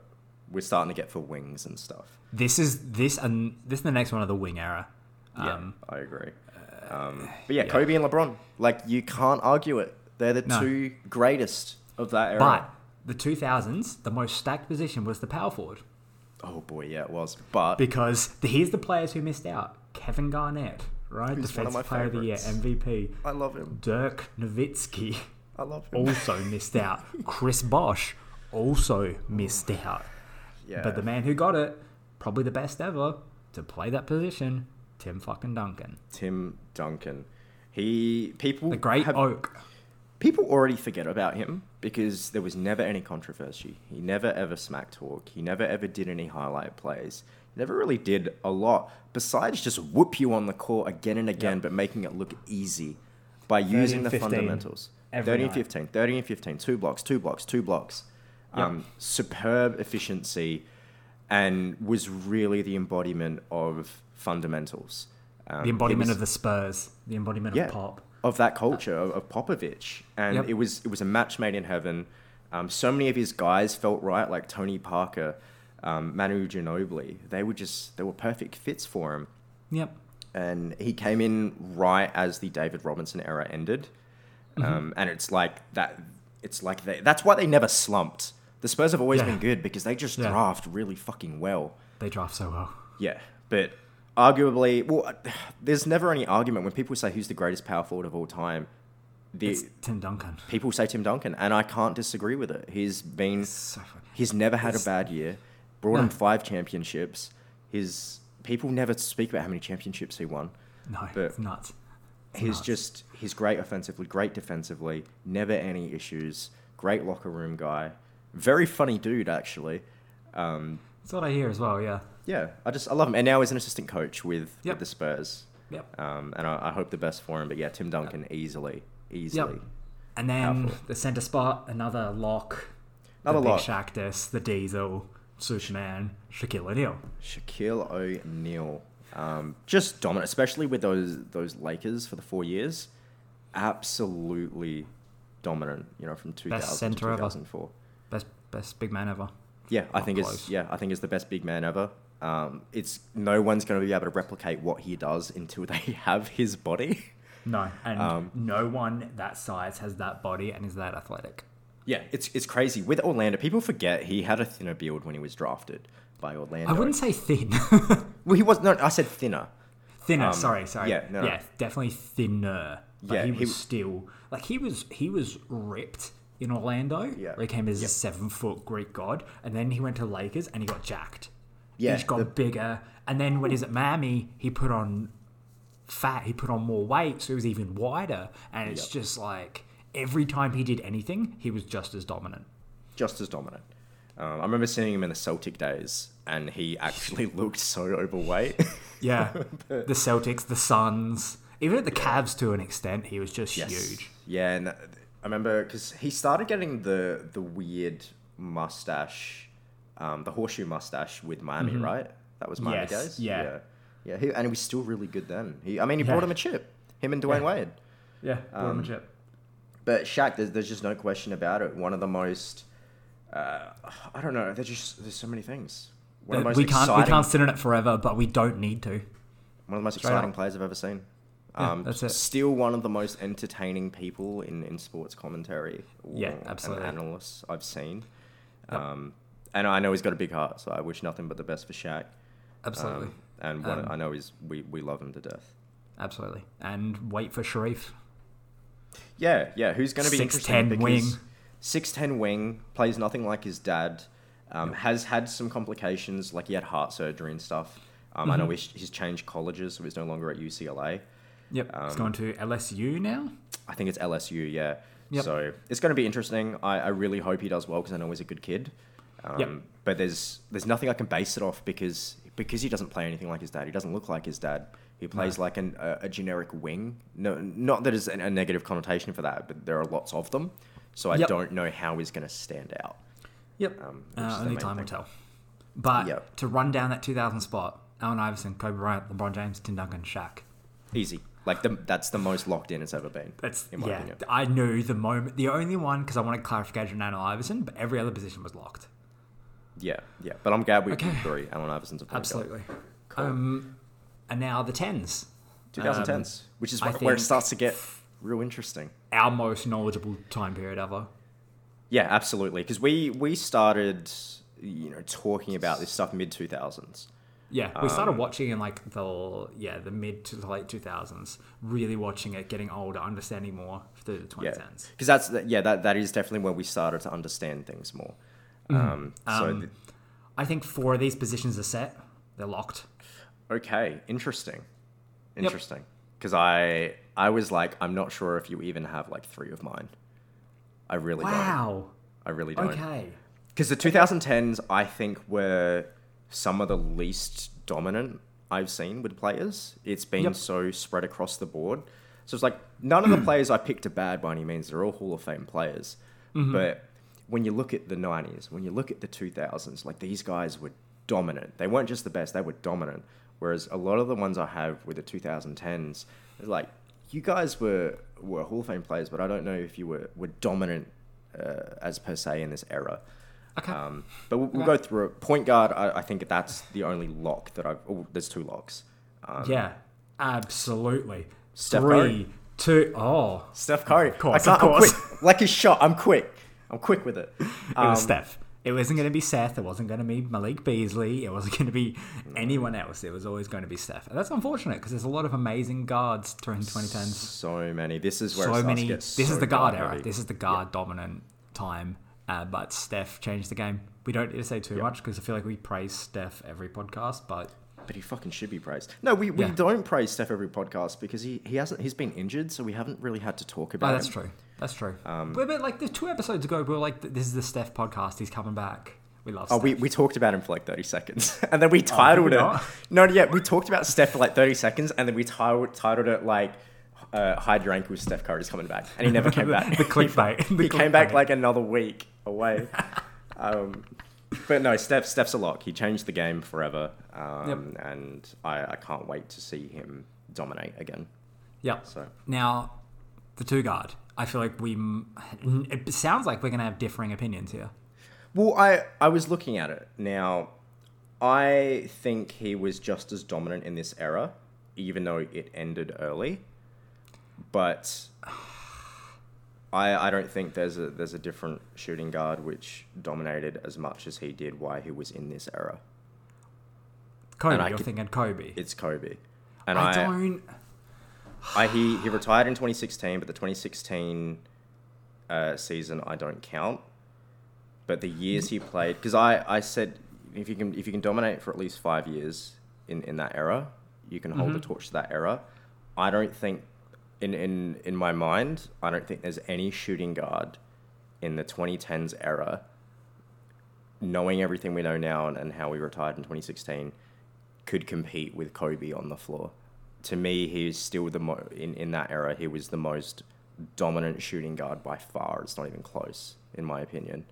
We're starting to get for wings and stuff.
this is this and this is the next one of the wing era.
Yeah,
Um,
I agree. Um, but yeah,
yeah.
Kobe and LeBron, like you can't argue it. They're the
No.
two greatest of that era.
but the 2000s, the most stacked position was the power forward
oh boy, yeah, it was. But
because the, here's the players who missed out: Kevin Garnett, right,
Who's one of my
player of the year. MVP.
I love him.
Dirk Nowitzki
I love him.
also missed out. Chris Bosh also missed out.
Yeah,
But the man who got it, probably the best ever to play that position, Tim fucking Duncan,
Tim Duncan. He people
the great
have,
oak.
people already forget about him because there was never any controversy. He never ever smack talk. He never ever did any highlight plays. He never really did a lot besides just whoop you on the court again and again,
Yep.
but making it look easy by using the
15
fundamentals.
every
30 and
night.
15, 30 and 15, two blocks, two blocks, two blocks.
Yep.
Um, superb efficiency and was really the embodiment of fundamentals. Um,
The embodiment
was-
of the Spurs, the embodiment
yeah,
of pop.
of that culture of, of Popovich, and
Yep.
it was it was a match made in heaven. Um, so many of his guys felt right, like Tony Parker, um, Manu Ginobili. They were just they were perfect fits for him,
Yep.
and he came in right as the David Robinson era ended,
Mm-hmm.
um, and it's like that. It's like they, that's why they never slumped. The Spurs have always
Yeah.
been good because they just
Yeah.
draft really fucking well.
They draft so well.
Yeah, but arguably, well, there's never any argument when people say who's the greatest power forward of all time. The
It's Tim Duncan.
people say Tim Duncan, and I can't disagree with it. He's been,
So
he's never had a bad year. Brought
No.
him five championships. His people never speak about how many championships he won.
No,
But-
it's nuts. It's
He's
nuts.
just he's great offensively, great defensively, never any issues. Great locker room guy, very funny dude actually. Um,
That's what I hear as well. Yeah.
yeah, I just I love him, and now he's an assistant coach with,
Yep.
with the Spurs.
Yep.
Um, and I, I hope the best for him. But yeah, Tim Duncan easily, easily. Yep.
And then
Powerful.
the center spot, another lock.
Another
the
lock.
Big Shaqtus, the Diesel, Superman, Shaquille O'Neal.
Shaquille O'Neal, um, just dominant, especially with those those Lakers for the four years. Absolutely dominant. You know, from 2000 to
center ever.
2004.
Best big man ever.
Yeah, I
Not
think
close.
it's yeah, I think it's the best big man ever. Um, it's no one's going to be able to replicate what he does until they have his body.
No, and
Um,
no one that size has that body and is that athletic.
Yeah, it's it's crazy with Orlando. People forget he had a thinner build when he was drafted by Orlando.
I wouldn't say thin.
Well, he was no. I said thinner.
thinner.
Um,
sorry, sorry.
yeah, no, no.
yeah, definitely thinner. But
Yeah,
he
he
was
w-
still like he was he was ripped in Orlando.
Yeah.
where he came as
Yep.
a seven foot Greek god, and then he went to Lakers and he got jacked.
Yeah,
he got
the-
bigger, and then when he's at Miami, he put on fat. He put on more weight, so he was even wider. And it's
Yep.
just like every time he did anything, he was just as dominant.
just as dominant. Um, I remember seeing him in the Celtic days, and he actually looked so overweight.
Yeah, the Celtics, the Suns, even at the Cavs to an extent, he was just huge.
Yeah, and I remember because he started getting the the weird mustache, um, the horseshoe mustache with Miami, right? That was Miami
Mm-hmm. Yes,
days.
yeah.
yeah, yeah. He, and he was still really good then. He, I mean, he
Yeah.
brought him a chip. Him and Dwyane
Yeah.
Wade.
Yeah, brought him a
Um,
chip.
But Shaq, there's, there's just no question about it. One of the most Uh, I don't know. There's just there's so many things. One of the most
we can't
exciting,
we can't sit in it forever, but we don't need to.
one of the most
Straight
exciting
up.
players I've ever seen.
Yeah,
Um,
that's it.
Still one of the most entertaining people in, in sports commentary.
Yeah, absolutely.
Analysts I've seen.
Yep.
Um, and I know he's got a big heart, so I wish nothing but the best for Shaq.
Absolutely,
Um, and one,
Um,
I know he's we, we love him to death.
absolutely. And wait for Shareef.
Yeah, yeah. Who's going to be
6'10" wing.
Six ten wing plays nothing like his dad. Um, Has had some complications, like he had heart surgery and stuff. Um, I
Mm-hmm.
know he's, he's changed colleges, so he's no longer at UCLA.
Yep, he's
Um,
going to LSU now.
I think it's LSU, yeah.
Yep.
So it's going to be interesting. I, I really hope he does well because I know he's a good kid. Um,
Yep.
But there's there's nothing I can base it off because because he doesn't play anything like his dad. He doesn't look like his dad. He plays like an, a, a generic wing. No, not that is a, a negative connotation for that, but there are lots of them. So I
Yep.
don't know how he's going to stand out.
Yep.
Um,
uh, only time will tell. But
Yep.
to run down that 2000 spot, Allen Iverson, Kobe Bryant, LeBron James, Tim Duncan, Shaq.
Easy. Like the, that's the most locked in it's ever been.
That's
in my
yeah.
opinion.
I knew the moment. The only one because I wanted clarification on Allen Iverson, but every other position was locked.
Yeah, yeah. But I'm glad we
Okay.
agree. Allen Iverson's a point.
Absolutely.
Cool.
Um, and now the tens.
2010s, which is
I
wh- where it starts to get real interesting.
Our most knowledgeable time period ever.
Yeah, absolutely. Because we we started, you know, talking about this stuff mid two thousands.
Yeah, we started
Um,
watching in like the yeah the mid to the late two thousands. Really watching it, getting older, understanding more through the twenty tens.
Yeah, because that's the- yeah that that is definitely where we started to understand things more. Um, so
Um,
th-
I think four of these positions are set. They're locked.
okay, interesting, interesting. Because I I was like, I'm not sure if you even have like three of mine. I really don't.
Wow.
I really don't.
Okay.
Because the 2010s, I think, were some of the least dominant I've seen with players. It's been
Yep.
so spread across the board. So it's like none of the players I picked are bad by any means. They're all Hall of Fame players.
Mm-hmm.
But when you look at the 90s, when you look at the 2000s, like these guys were dominant. They weren't just the best, they were dominant. Whereas a lot of the ones I have with the 2010s, it's like you guys were were Hall of Fame players, but I don't know if you were were dominant uh, as per se in this era.
Okay.
Um, but we'll, we'll
Okay.
go through it. Point guard, I, I think that's the only lock that I've. Oh, there's two locks. Um,
yeah. Absolutely.
Steph
Three, two. Oh,
Steph Curry.
course,
I can't, I'm quick. Like his shot, I'm quick. I'm quick with it.
it
Um,
was Steph. It wasn't going to be Seth. It wasn't going to be Malik Beasley. It wasn't going to be anyone else. It was always going to be Steph. And that's unfortunate because there's a lot of amazing guards during 2010s.
So many. This is where it
So many. This
so
is the guard era.
heavy.
This is the guard dominant time. Uh, but Steph changed the game. We don't need to say too much because I feel like we praise Steph every podcast. But
But he fucking should be praised. No, we, we
Yeah.
don't praise Steph every podcast because he, he hasn't he's been injured, so we haven't really had to talk about
oh, that's
him.
true. That's true.
Um,
but, but like the two episodes ago, we were like, "This is the Steph podcast. He's coming back." We love.
Oh,
Steph.
we, we talked about him for like 30 seconds. and then we titled
we
it.
not?
No, yeah, we talked about Steph for like 30 seconds and then we titled, titled it like uh, Hide Your Ankles, Steph Curry's coming back. And he never came back.
the clickbait.
he
The
came back like another week away. um, but no, Steph, Steph's a lock. He changed the game forever. Um, And I, I can't wait to see him dominate again.
Yep.
So
Now, the two guard. I feel like we. It sounds like we're gonna have differing opinions here.
Well, I I was looking at it now. I think he was just as dominant in this era, even though it ended early. But I I don't think there's a there's a different shooting guard which dominated as much as he did while he was in this era.
Kobe,
And I
you're
could-
thinking Kobe.
It's Kobe, and
I,
I,
don't.
I he he retired in 2016, but the 2016 uh, season I don't count. But the years he played, because I, I said if you can if you can dominate for at least five years in, in that era, you can hold the torch to that era. I don't think in, in in my mind, I don't think there's any shooting guard in the 2010s era, knowing everything we know now and, and how we retired in 2016, could compete with Kobe on the floor. To me, he's still the mo- in in that era. He was the most dominant shooting guard by far. It's not even close, in my opinion.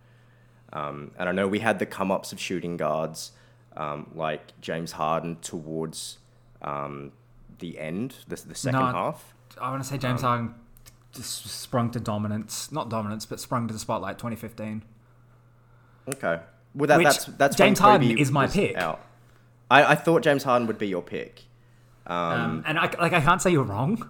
Um, and I know we had the come ups of shooting guards um, like James Harden towards um, the end, the, the second
No.
half.
I want to say
Um,
James Harden just sprung to dominance, not dominance, but sprung to the spotlight 2015.
Okay. Well, that,
Which
that's that's
James Harden is my pick.
Out. I, I thought James Harden would be your pick.
Um, and I, like I can't say you're wrong.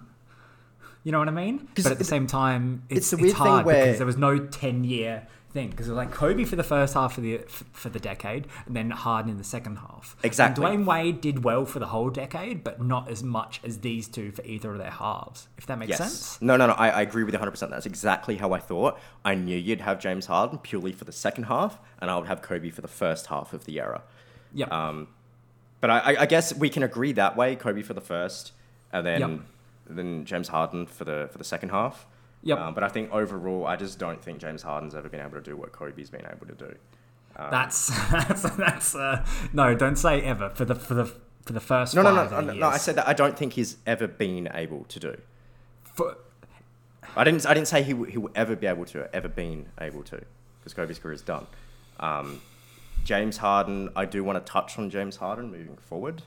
You know what I mean? But at the same time, it's,
it's
it's, hard because there was no ten year thing because it was like Kobe for the first half of the for the decade, and then Harden in the second half.
Exactly.
And Dwyane Wade did well for the whole decade, but not as much as these two for either of their halves. If that makes
Yes.
sense.
No, no, no. I, I agree with you 100%. That's exactly how I thought. I knew you'd have James Harden purely for the second half, and I would have Kobe for the first half of the era.
Yep.
Um, but I, I- I guess we can agree that way: Kobe for the first, and then
Yep.
then James Harden for the for the second half.
Yep.
Um, but I think overall, I just don't think James Harden's ever been able to do what Kobe's been able to do.
that's that's that's uh, no. Don't say ever for the for the for the first.
No, no, no, no, no. I said that I don't think he's ever been able to do.
For,
I didn't. I didn't say he, he will ever be able to. Ever been able to, because Kobe's career is done. Um, James Harden. I do want to touch on James Harden moving forward.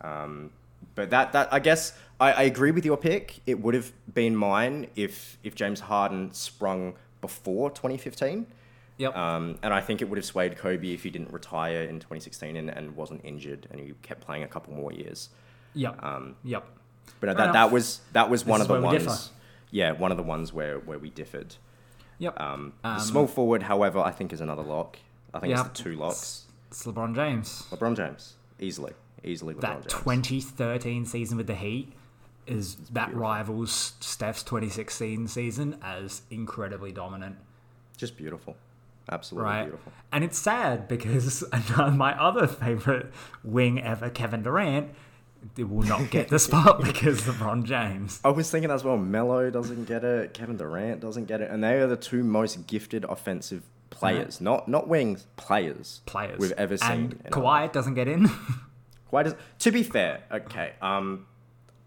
Um, but that that I guess I, I agree with your pick. It would have been mine if if James Harden sprung before 2015.
yep.
Um, and I think it would have swayed Kobe if he didn't retire in 2016 and, and wasn't injured and he kept playing a couple more years.
yep.
Um,
yep.
but
Fair
that,
enough.
that was that was one of the ones. Yeah, one of the ones where, where we differed.
Yep.
Um,
Um,
the small forward, however, I think is another lock. I think
Yeah.
it's the two locks.
It's LeBron James.
LeBron James, easily, easily LeBron
that
James.
2013 season with the Heat is that rivals Steph's 2016 season as incredibly dominant,
Just beautiful, absolutely
right?
beautiful.
And it's sad because my other favorite wing ever, Kevin Durant, they will not get the spot because LeBron James.
I was thinking as well. Melo doesn't get it. Kevin Durant doesn't get it, and they are the two most gifted offensive players, not not wings, players,
Players
we've ever seen.
And Kawhi doesn't get in.
Kawhi does. To be fair, okay. Um,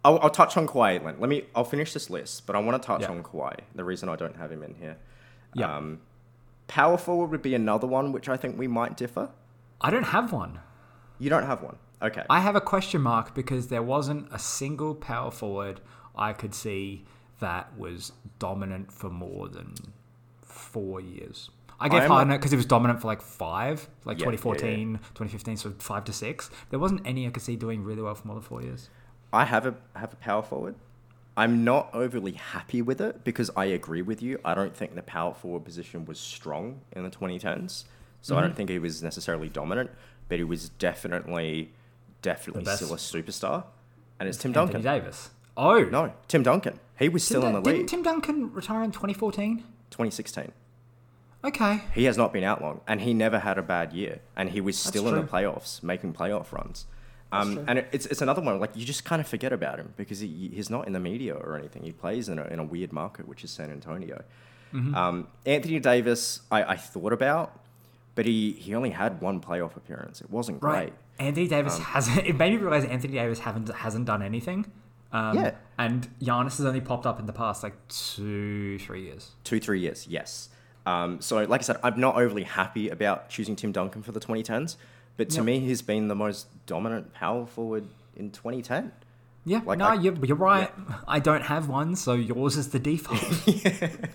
I'll, I'll touch on Kawhi. Let, let me. I'll finish this list, but I want to touch
Yeah.
on Kawhi. The reason I don't have him in here.
Yeah.
Um, power forward would be another one, which I think we might differ.
I don't have one.
You don't have one. Okay.
I have a question mark because there wasn't a single power forward I could see that was dominant for more than four years. I gave
I'm
because he was dominant for like five, like
Yeah, yeah,
2014, 2015, so five to six. There wasn't any I could see doing really well for more than four years.
I have a have a power forward. I'm not overly happy with it because I agree with you. I don't think the power forward position was strong in the 2010s. So I
Mm-hmm.
don't think he was necessarily dominant, but he was definitely, definitely still a superstar. And it's Tim
Anthony
Duncan.
Davis. Oh,
No, Tim Duncan. He was
Tim
still in
Dun-
the
didn't
league.
Tim Duncan retire in 2014?
2016.
Okay.
He has not been out long, and he never had a bad year, and he was still in the playoffs, making playoff runs. Um,
true.
and it's, it's another one like you just kind of forget about him because he, he's not in the media or anything. He plays in a, in a weird market, which is San Antonio.
Mm-hmm.
Um, Anthony Davis, I, I thought about, but he, he only had one playoff appearance. It wasn't great.
Right. Anthony Davis hasn't. It made me realize Anthony Davis haven't hasn't done anything. Um,
Yeah.
And Giannis has only popped up in the past like two, three years.
Two, three years, yes. Um, so, like I said, I'm not overly happy about choosing Tim Duncan for the 2010s, but to
Yep.
me, he's been the most dominant power forward in 2010.
Yeah.
Like,
no,
I-
you're, you're right. I don't have one, so yours is the default.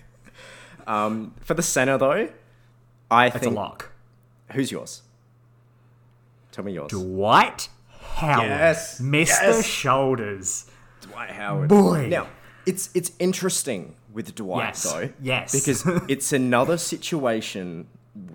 Um, for the center, though, I
It's a lock.
Who's yours? Tell me yours.
Dwight Howard,
Yes,
Mr.
yes.
Shoulders.
Dwight Howard.
Boy.
Now, it's it's interesting with Dwight
Yes,
though.
yes.
Because it's another situation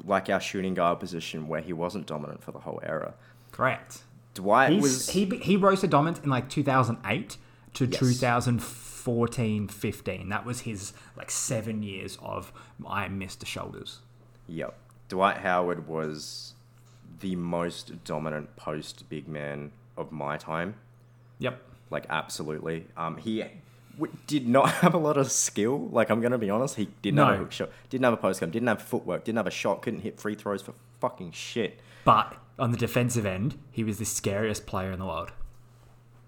like our shooting guard position where he wasn't dominant for the whole era.
Correct.
Dwight
He's,
was
he he rose to dominant in like 2008 to
Yes.
2014 15 that was his like seven years of i missed the shoulders
Yep. Dwight Howard was the most dominant post big man of my time.
yep
Like absolutely. Um, he w- did not have a lot of skill. Like I'm gonna be honest, he didn't have a hook shot, didn't have a post gun, didn't have footwork, didn't have a shot, couldn't hit free throws for fucking shit.
but on the defensive end he was the scariest player in the world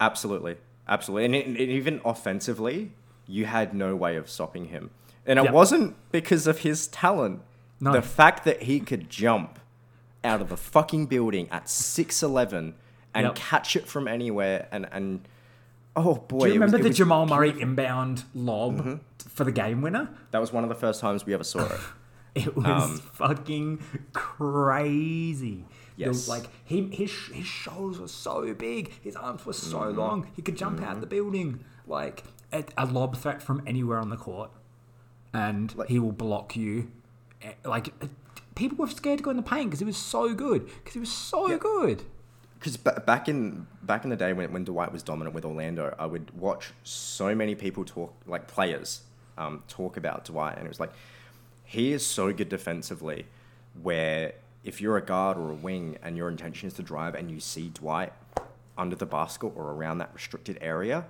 Absolutely, absolutely, and, and even offensively, you had no way of stopping him. And it
Yep.
wasn't because of his talent.
No.
The fact that he could jump out of the fucking building at six eleven and
Yep.
catch it from anywhere, and and oh boy,
do you remember
it
the jamal murray inbound lob for the game winner
That was one of the first times we ever saw it.
It was
Um,
fucking crazy. Was,
Yes.
like he his his shoulders were so big, his arms were so
Mm-hmm.
long, he could jump out of the building like a, a lob threat from anywhere on the court, and
Like-
he will block you. Eh, Like people were scared to go in the paint because he was so good. Because he was so
Yeah.
good.
Because ba- back in back in the day when, when Dwight was dominant with Orlando, I would watch so many people talk, like players, um, talk about Dwight, and it was like he is so good defensively. Where if you're a guard or a wing and your intention is to drive, and you see Dwight under the basket or around that restricted area,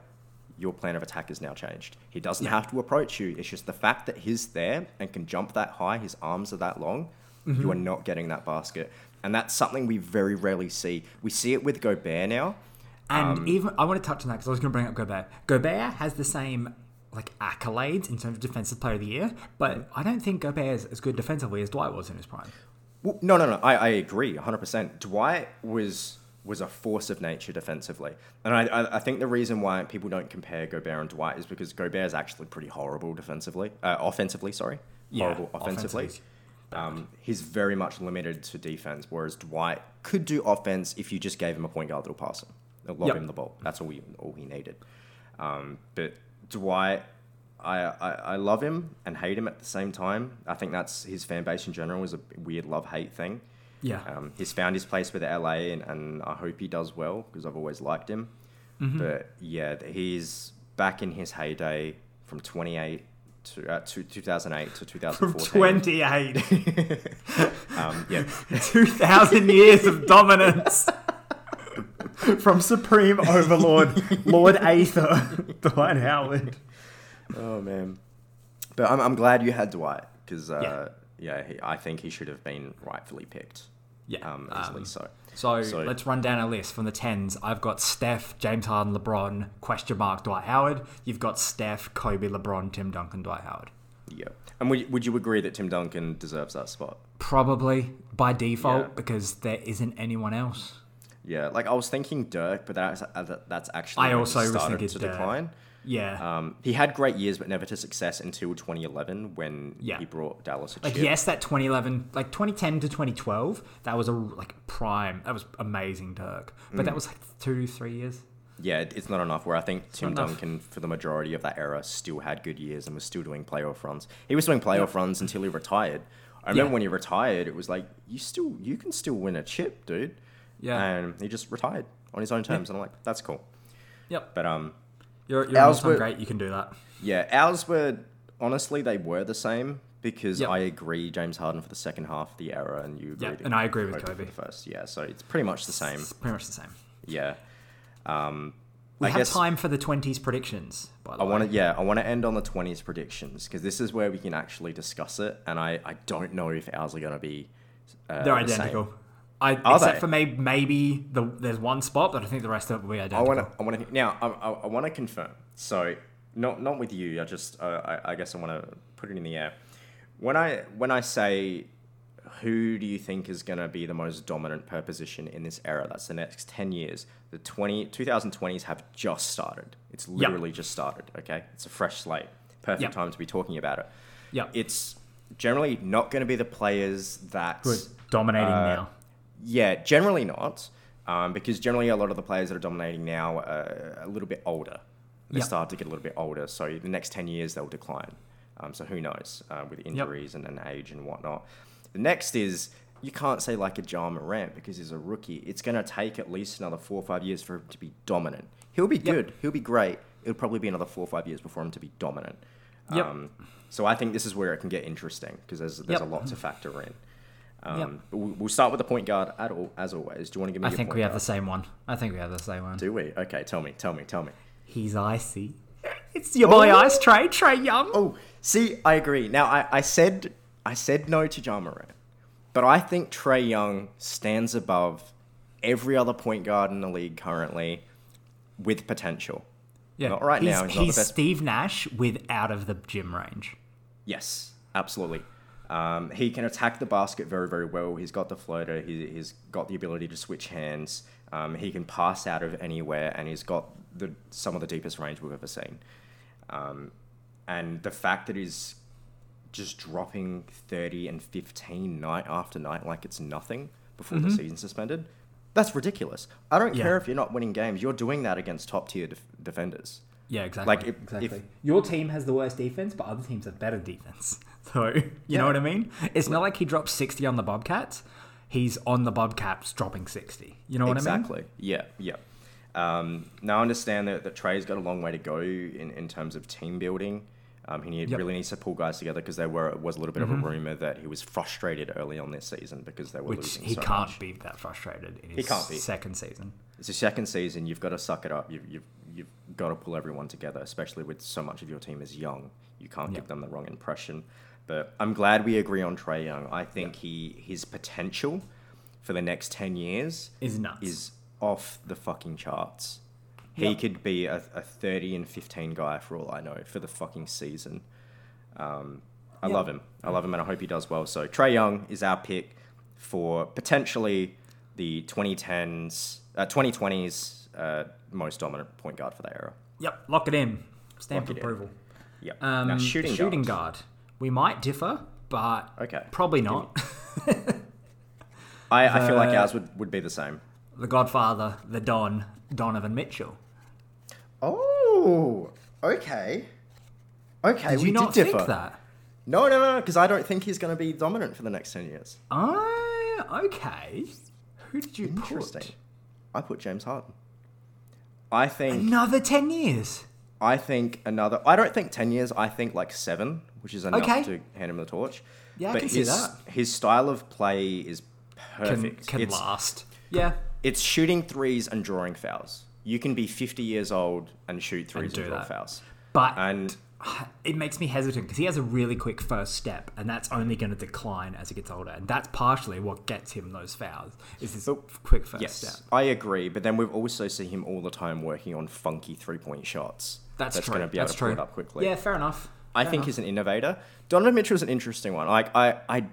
your plan of attack is now changed. He doesn't
Yeah.
have to approach you. It's just the fact that he's there and can jump that high, his arms are that long, you are not getting that basket. And that's something we very rarely see. We see it with Gobert now.
And
Um,
even I want to touch on that because I was going to bring up Gobert. Gobert has the same like accolades in terms of defensive player of the year, but I don't think Gobert is as good defensively as Dwight was in his prime.
Well, no, no, no. I, I agree 100%. Dwight was was a force of nature defensively. And I, I, I think the reason why people don't compare Gobert and Dwight is because Gobert is actually pretty horrible defensively. Uh, offensively, sorry.
Yeah,
offensively.
offensively.
Um, he's very much limited to defense, whereas Dwight could do offense if you just gave him a point guard that'll pass him, they'll lob
Yep.
him the ball. That's all he all he needed. Um, but Dwight, I, I I love him and hate him at the same time. I think that's his fan base in general is a weird love hate thing.
Yeah.
Um, he's found his place with LA, and, and I hope he does well because I've always liked him.
Mm-hmm.
But yeah, he's back in his heyday from 28 to, uh, to 2008 to
From
2014.
28,
Um, yeah,
2,000 years of dominance. From Supreme Overlord, Lord Aether, Dwight Howard.
Oh man, but I'm, I'm glad you had Dwight because uh,
Yeah.
yeah, he, I think he should have been rightfully picked.
Yeah.
Um, easily
um,
so.
So,
So-
let's run down a list from the tens. I've got Steph, James Harden, LeBron, question mark, Dwight Howard. You've got Steph, Kobe, LeBron, Tim Duncan, Dwight Howard.
Yeah, and would, would you agree that Tim Duncan deserves that spot?
Probably by default
Yeah.
because there isn't anyone else.
Yeah, like I was thinking Dirk, but that's uh, that's actually
I also was thinking
to
Dirk.
decline.
Yeah.
Um, he had great years, but never to success until 2011 when
Yeah.
he brought Dallas a
like
chip.
yes, that 2011, like 2010 to 2012, that was a like prime. That was amazing, Dirk. But
Mm.
that was like two, three years.
Yeah, it's not enough. Where I think Tim. Duncan, for the majority of that era, still had good years and was still doing playoff runs. He was doing playoff runs until he retired. I remember
Yeah.
when he retired, it was like you still you can still win a chip, dude.
Yeah.
and he just retired on his own terms, and I'm like, that's cool.
Yep.
But um,
You're, you're
Ours were-
great. You can do that.
yeah, ours were honestly they were the same because
Yep.
I agree James Harden for the second half of the era, and you agree.
Yeah, and I agree with
for
Kobe.
the first. Yeah, so it's pretty much the same.
It's pretty much the same.
Yeah. Um,
We
I
have
guess
time for the 20s predictions, by the
I want to yeah I want to end on the twenties predictions because this is where we can actually discuss it, and I I don't know if ours are going to be. Uh,
They're
the
identical. I,
Are
except
they?
for maybe, maybe the, there's one spot, but I think the rest of it will be
I
identical.
want to I want to now I, I, I want to confirm. So not not with you. I just uh, I I guess I want to put it in the air. When I when I say who do you think is going to be the most dominant per position in this era? That's the next 10 years. The 20, 2020s have just started. It's literally just started, okay? It's a fresh slate. Perfect
Yep.
time to be talking about it.
Yep.
It's generally not going to be the players that.
Good. Dominating
uh,
now.
Yeah, generally not. Um, because generally a lot of the players that are dominating now are a little bit older. They
Yep.
start to get a little bit older. So the next 10 years, they'll decline. Um, so who knows uh, with injuries and, and age and whatnot. The next is you can't say like a Ja Morant because he's a rookie. It's going to take at least another four or five years for him to be dominant. He'll be good. He'll be great. It'll probably be another four or five years before him to be dominant.
Yep.
Um, so I think this is where it can get interesting because there's, there's
Yep.
a lot to factor in. Um,
Yep.
we- We'll start with the point guard at all, as always. Do you want to give me
I think we have
guard?
the same one. I think we have the same one.
Do we? Okay, tell me, tell me, tell me.
He's icy. It's your boy
Oh.
Ice Trae, Trae Young.
Oh, see, I agree. Now, I, I said I said no to John but I think Trae Young stands above every other point guard in the league currently with potential.
yeah.
not right
he's,
now, he's not the best-
Steve Nash with out of the gym range.
Yes, absolutely. Um, he can attack the basket very, very well. He's got the floater. He, he's got the ability to switch hands. Um, he can pass out of anywhere, and he's got the some of the deepest range we've ever seen. Um, and the fact that he's just dropping 30 and 15 night after night like it's nothing before
Mm-hmm.
the season's suspended. That's ridiculous. I don't
Yeah.
care if you're not winning games. You're doing that against top tier def- defenders.
Yeah, exactly.
Like, if-
exactly.
if-
Your team has the worst defense, but other teams have better defense. So you
Yeah.
know what I mean? It's not like he dropped sixty on the Bobcats. He's on the Bobcats dropping sixty. You know what I mean?
exactly. Yeah, yeah. Um, now I understand that, that Trae's got a long way to go in, in terms of team building. Um, he need,
Yep.
really needs to pull guys together because there were was a little bit of a rumor that he was frustrated early on this season because they were
Which
losing
he
so
can't
much.
be that frustrated in his
can't be.
second season.
It's your second season. You've got to suck it up. You've, you've, you've got to pull everyone together, especially with so much of your team is young. You can't
Yeah.
give them the wrong impression. But I'm glad we agree on Trae Young. I think he his potential for the next ten years
Is nuts.
is off the fucking charts. He
Yep.
could be a, a 30 and 15 guy for all I know for the fucking season. Um, I
Yeah.
love him. I love him and I hope he does well. So Trae Young is our pick for potentially the 2010s, uh, 2020s uh, most dominant point guard for that era.
Yep, lock it in. Stamp
Lock it in.
approval.
Yep.
Um,
now shooting, guard.
guard. We might differ, but
Okay.
probably not.
I, I feel like ours would, would be the same.
the Godfather, the Don, Donovan Mitchell.
Oh, okay. Okay,
Did you not think that?
No, no, no, because I don't think he's going to be dominant for the next 10 years.
Oh, okay. Who did you put?
Interesting.
put?
I put James Harden. I think
Another 10 years.
I think another I don't think 10 years, I think like 7, which is enough
Okay.
to hand him the torch.
Yeah, I
but
can see
his,
that.
His style of play is
Can,
perfect.
can
it's,
last. Yeah.
it's shooting threes and drawing fouls. You can be 50 years old and shoot threes and,
do
draw
that.
fouls.
But
And
it makes me hesitant because he has a really quick first step, and that's only going to decline as he gets older. And that's partially what gets him those fouls is this quick first
yes,
step.
I agree, but then we've also seen him all the time working on funky three-point shots.
That's, true.
going to be able
that's
to
true.
pull it up quickly.
Yeah, fair enough.
I
Fair
think
enough.
he's an innovator. Donovan Mitchell's an interesting one. Like I, I,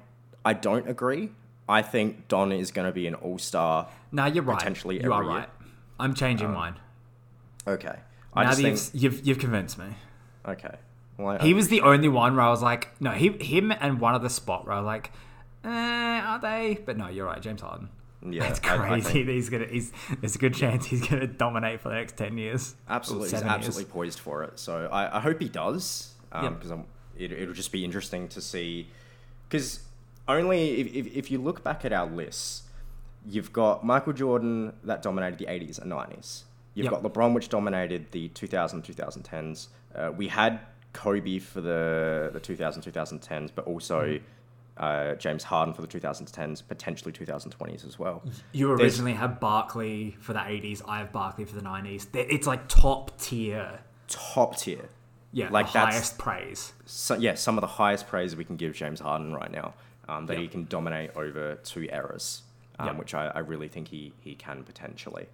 I don't agree. I think Don is going to be an all-star.
No, you're right.
potentially
you are
year.
right. I'm changing mine.
Okay. I
Now
just think.
you've, you've you've convinced me.
Okay. Well, I,
He was the only one where I was like, no, he, him and one other spot where I was like, eh, are they? But no, you're right, James Harden.
yeah,
It's
I- I
crazy.
think
he's gonna. He's. There's a good chance he's gonna dominate for the next ten years.
Absolutely, he's
seven years.
absolutely poised for it. So I, I hope he does.
Yep.
Because I'm. It, it'll just be interesting to see. Because only if, if, if you look back at our lists, you've got Michael Jordan that dominated the 80s and 90s. You've
Yep.
got LeBron, which dominated the 2000 2010s. Uh, we had Kobe for the, the 2000 2010s, but also
Mm-hmm.
uh, James Harden for the 2010s, potentially 2020s as well.
You
There's-
originally had Barkley for the 80s. I have Barkley for the 90s. It's like top tier.
Top tier.
Yeah,
Like
the
that's-
highest praise.
So, yeah, some of the highest praise we can give James Harden right now. Um, that
Yep.
he can dominate over two errors, um,
Yep.
which I, I really think he, he can potentially.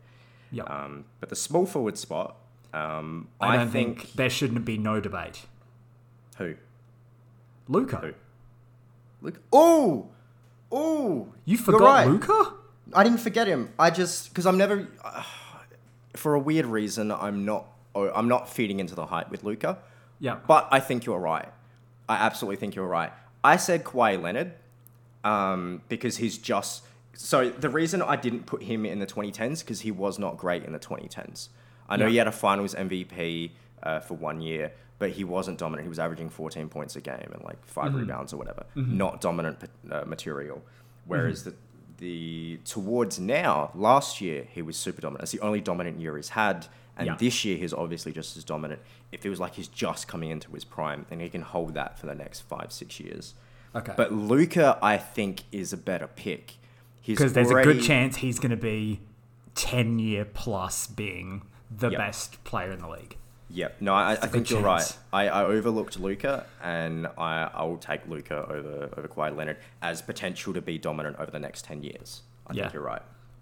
Yep.
Um, but the small forward spot, um,
I
I,
don't
think,
think, there shouldn't be no debate.
who
Luka,
who look oh oh
you forgot
right.
Luka?
I didn't forget him. I just because I'm never uh, for a weird reason I'm not oh, I'm not feeding into the hype with Luka.
Yeah.
But I think you're right. I absolutely think you're right. I said Kawhi Leonard um, because he's just. So the reason I didn't put him in the 2010s because he was not great in the 2010s. I know
Yeah.
he had a Finals MVP uh, for one year, but he wasn't dominant. He was averaging 14 points a game and like 5 rebounds or whatever. Not dominant uh, material. Whereas the the towards now, last year he was super dominant. It's the only dominant year he's had. And
Yeah.
this year he's obviously just as dominant. It feels like he's just coming into his prime and he can hold that for the next five, six years.
Okay.
But Luka, I think, is a better pick.
Because there's a good chance he's going to be 10 year plus being the
Yep.
best player in the league.
Yep. No, I think
good
you're right. I, I overlooked Luka, and I, I will take Luka over over Kawhi Leonard as potential to be dominant over the next ten years. I
Yeah.
think you're right.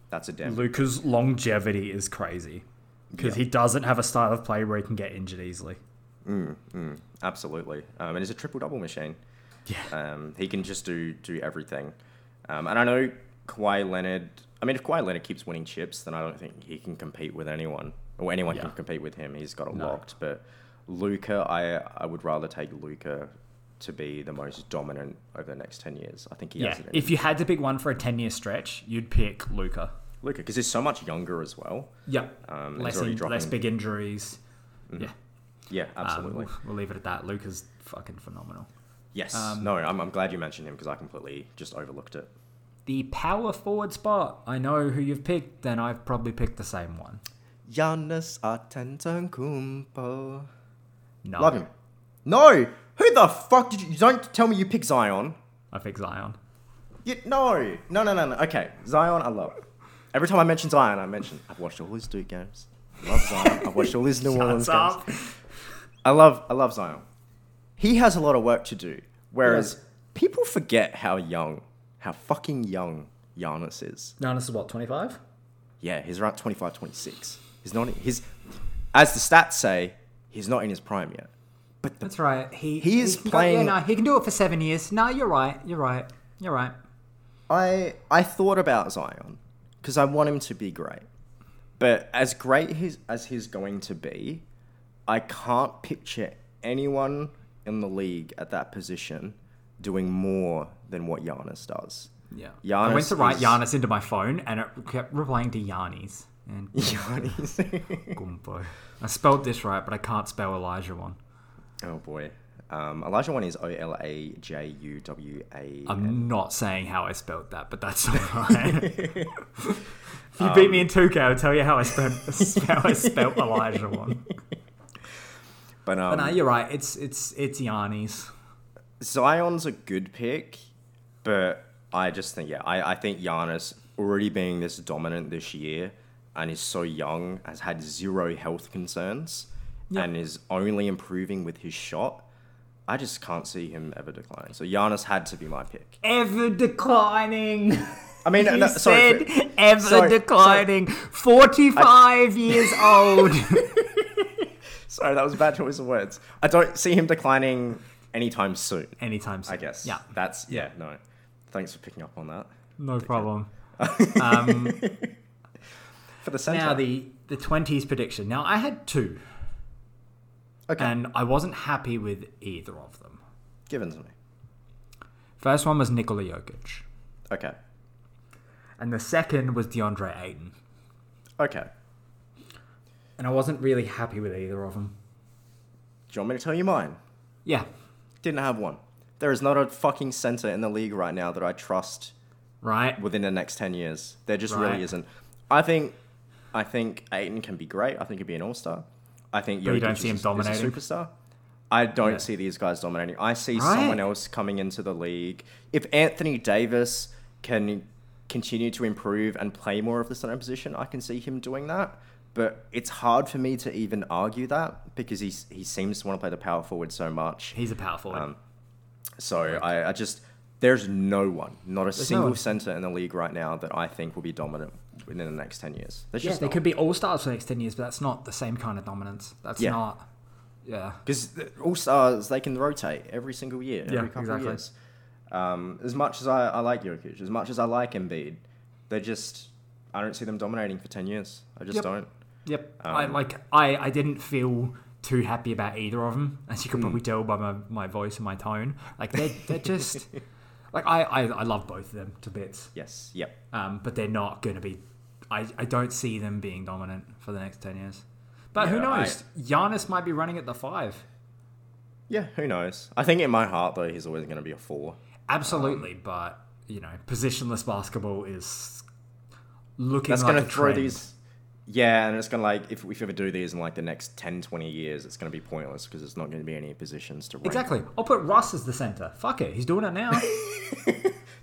That's a damn.
Luka's longevity is crazy because
Yeah.
he doesn't have a style of play where he can get injured easily.
Absolutely. Um, and he's a triple double machine.
Yeah.
Um, he can just do do everything. Um, and I know Kawhi Leonard. I mean, if Kawhi Leonard keeps winning chips, then I don't think he can compete with anyone, or anyone
Yeah.
can compete with him. He's got it
No.
locked. But Luka, I I would rather take Luka to be the most dominant over the next 10 years. I think he
Yeah.
has it
If you had to pick one for a 10 year stretch, you'd pick Luka.
Luka, because he's so much younger as well.
Yep.
Um,
less, in, less big injuries. Yeah.
Yeah,
Um,
absolutely.
we'll, we'll leave it at that. Luka's fucking phenomenal.
yes.
um,
no, I'm, I'm glad you mentioned him because I completely just overlooked it.
The power forward spot. I know who you've picked, then I've probably picked the same one.
Giannis Antetokounmpo.
No.
Love him. No! Who the fuck did you... Don't tell me you picked Zion.
I picked Zion.
You, no. No, no, no, no. Okay, Zion, I love. Every time I mention Zion, I mention... I've watched all his Duke games. Love Zion. I've watched all his New Orleans
Shuts
games. I love I love Zion. He has a lot of work to do. Whereas people forget how young, how fucking young Giannis is.
Giannis is what, 25?
Yeah, he's around 25, 26. He's not he's as the stats say, he's not in his prime yet. But the,
That's right. He,
He is
can go-
playing-
yeah, no, he can do it for seven years. No, you're right. You're right. You're right.
I I thought about Zion because I want him to be great. But as great as he's going to be, I can't picture anyone in the league at that position doing more than what Giannis does.
Yeah. I went to write
is-
Giannis into my phone and it kept replying to Yannis. And
Giannis.
Gumbo. I spelled this right, but I can't spell Olajuwon.
oh boy. Um, Olajuwon is O L A J U W A.
I'm not saying how I spelled that, but that's alright. if you beat me in 2K, I'll tell you how I spelled how I spelled Elijah one.
But
But
um,
no, you're right. It's it's it's Yannis.
Zion's a good pick, but I just think yeah, I, I think Giannis already being this dominant this year and is so young has had zero health concerns
Yep.
and is only improving with his shot. I just can't see him ever declining. So Giannis had to be my pick.
Ever declining.
I mean,
You
no, sorry,
said ever
sorry,
declining. 45 years old.
sorry, that was a bad choice of words. I don't see him declining anytime soon.
Anytime soon.
I guess.
Yeah.
That's yeah. No, thanks for picking up on that.
No problem. um,
For the center.
now the the twenties prediction. Now I had two,
okay,
and I wasn't happy with either of them.
given to me.
First one was Nikola Jokic,
Okay,
and the second was DeAndre Ayton.
okay.
And I wasn't really happy with either of them.
Do you want me to tell you mine?
Yeah,
Didn't have one. There is not a fucking center in the league right now that I trust
right.
within the next ten years. There just
Right.
really isn't. I think, I think Ayton can be great. I think he'd be an all star. I think
you don't see him
is, is
dominating?
superstar. I don't
Yeah.
see these guys dominating. I see
Right.
someone else coming into the league. If Anthony Davis can continue to improve and play more of the center position, I can see him doing that. But it's hard for me to even argue that because he's, he seems to want to play the power forward so much.
He's a powerful.
Um, So I, I just there's no one, not a
no
single
one.
center in the league right now that I think will be dominant within the next ten years. There's
yeah,
just
they
not.
could be all stars for the next ten years, but that's not the same kind of dominance. That's
Yeah.
not. Yeah.
because all stars they can rotate every single year,
Yeah,
every couple
exactly.
of years. Um, as much as I, I like Jokic, as much as I like Embiid, they're just I don't see them dominating for ten years. I just
Yep.
don't.
Yep. I
Um,
like. I I didn't feel too happy about either of them, as you can
Hmm.
probably tell by my, my voice and my tone. Like they they're just like I, I I love both of them to bits.
Yes. Yep.
Um, but they're not going to be. I I don't see them being dominant for the next ten years. But who
Yeah, I-
knows? Giannis might be running at the five.
Yeah. Who knows? I think in my heart though, he's always going to be a four.
Absolutely, but you know, positionless basketball is looking
That's
like
going to throw
trend.
these. Yeah, and it's going to like, if we ever do these in like the next 10, 20 years, it's going to be pointless because there's not going to be any positions to rank.
Exactly. I'll put Russ as the center. Fuck it, he's doing it now.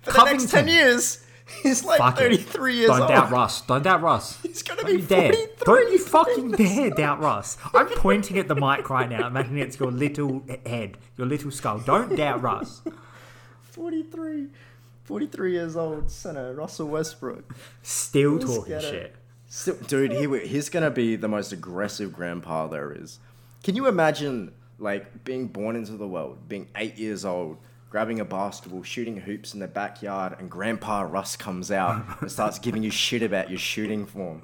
For the next 10 years, he's like
Fuck it.
33 years old.
Don't doubt Russ. Don't doubt Russ.
He's going to be
you dare.
43.
Don't you fucking dare doubt Russ. I'm pointing at the mic right now, imagining it's your little head, your little skull. Don't doubt Russ.
43. 43 years old, center, Russell Westbrook.
Still
Let's
talking shit.
Still, dude, he, he's going to be the most aggressive grandpa there is. Can you imagine, like, being born into the world, being eight years old, grabbing a basketball, shooting hoops in the backyard, and Grandpa Russ comes out and starts giving you shit about your shooting form?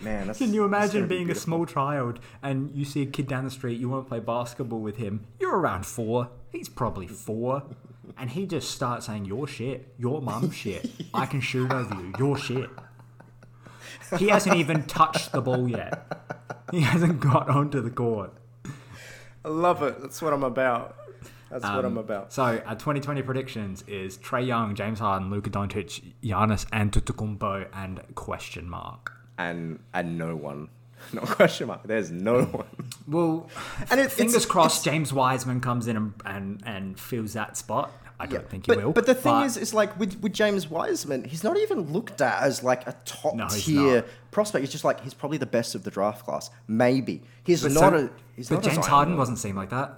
Man, that's,
Can you imagine
gonna be
being a small child and you see a kid down the street, you want to play basketball with him? You're around four. He's probably four. And he just starts saying, Your shit. Your mum's shit. I can shoot over you. Your shit. He hasn't even touched the ball yet. He hasn't got onto the court.
I love it. That's what I'm about. That's what I'm
Um,
about.
So our 2020 predictions is Trae Young, James Harden, Luka Doncic, Giannis Antetokounmpo, and question mark.
And and no one, no question mark. There's no one.
Well,
And it,
fingers
it's,
crossed, James Wiseman comes in and, and, and fills that spot. I don't think he
but,
will.
But the thing is, is like with, with James Wiseman, he's not even looked at as like a top
No,
tier prospect. He's just like he's probably the best of the draft class. Maybe he's
but
not
so-
a. He's
but James Harden wasn't seen like that.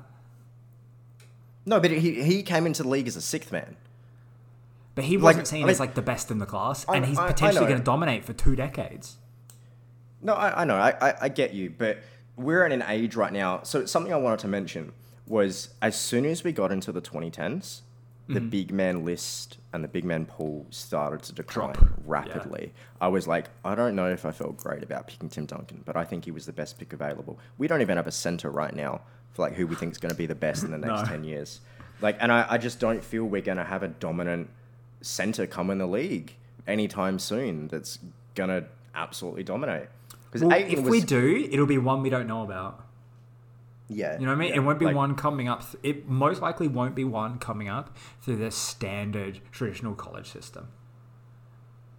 No, but he he came into the league as a sixth man.
But he wasn't seen
I
as like the best in the class,
I-
and he's
I-
potentially going to dominate for two decades.
No, I, I know, I, I, get you, but we're in an age right now. So something I wanted to mention was as soon as we got into the 2010s, the
Mm-hmm.
big man list and the big man pool started to decline
Drop.
rapidly. I was like, I don't know if I felt great about picking Tim Duncan, but I think he was the best pick available. We don't even have a center right now for like who we think is going to be the best in the next
No.
10 years. Like, and I, I just don't feel we're going to have a dominant center come in the league anytime soon that's going to absolutely dominate. Because
Well, if
was,
we do, it'll be one we don't know about.
yeah,
You know what I mean?
yeah,
it won't be
like,
one coming up. Th- it most likely won't be one coming up through the standard traditional college system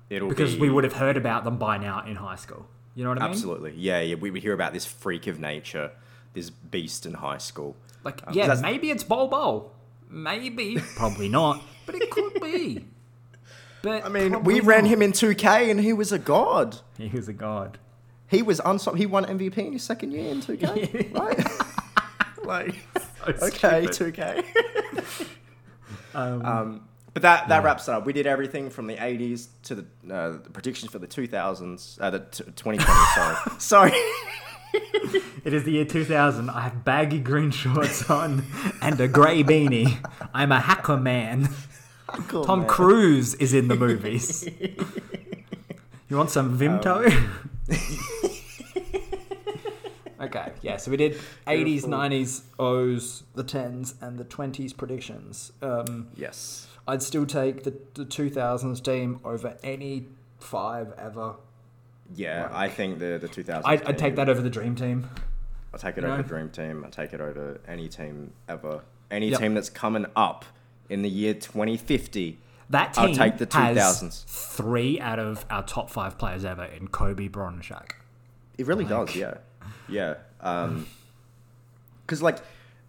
It'll
because
be,
we would have heard about them by now in high school. You know what I mean?
absolutely, yeah, yeah. We would hear about this freak of nature, this beast in high school.
Like,
Um,
yeah, maybe it's Bol Bol. Maybe, probably not, but it could be. But
I mean, we ran
not.
him in 2K, and he was a god.
He was a god.
He was unstoppable. He won MVP in his second year in 2K, right? like,
So
okay,
stupid.
2K.
Um,
Um, but that, that wraps it up. We did everything from the 80s to the, uh, the predictions for the 2000s, uh, the t- 2020, sorry. sorry.
it is the year 2000. I have baggy green shorts on and a grey beanie. I'm a hacker man.
Cool,
Tom
man.
Cruise is in the movies. you want some Vimto? okay, yeah, so we did 80s,
Beautiful.
90s, O's, the 10s, and the 20s predictions. Um,
Yes.
I'd still take the, the 2000s team over any five ever.
Yeah, I think the, the 2000s.
I'd, I'd take that over the dream team.
I'll take it
You
over
know?
Dream Team. I'll take it over any team ever. Any
Yep.
team that's coming up in the year 2050.
That team I'll
take the
has
2000s.
three out of our top five players ever in Kobe, Bron, and Shaq.
It really
Like-
does, yeah. Yeah. Um, because, like,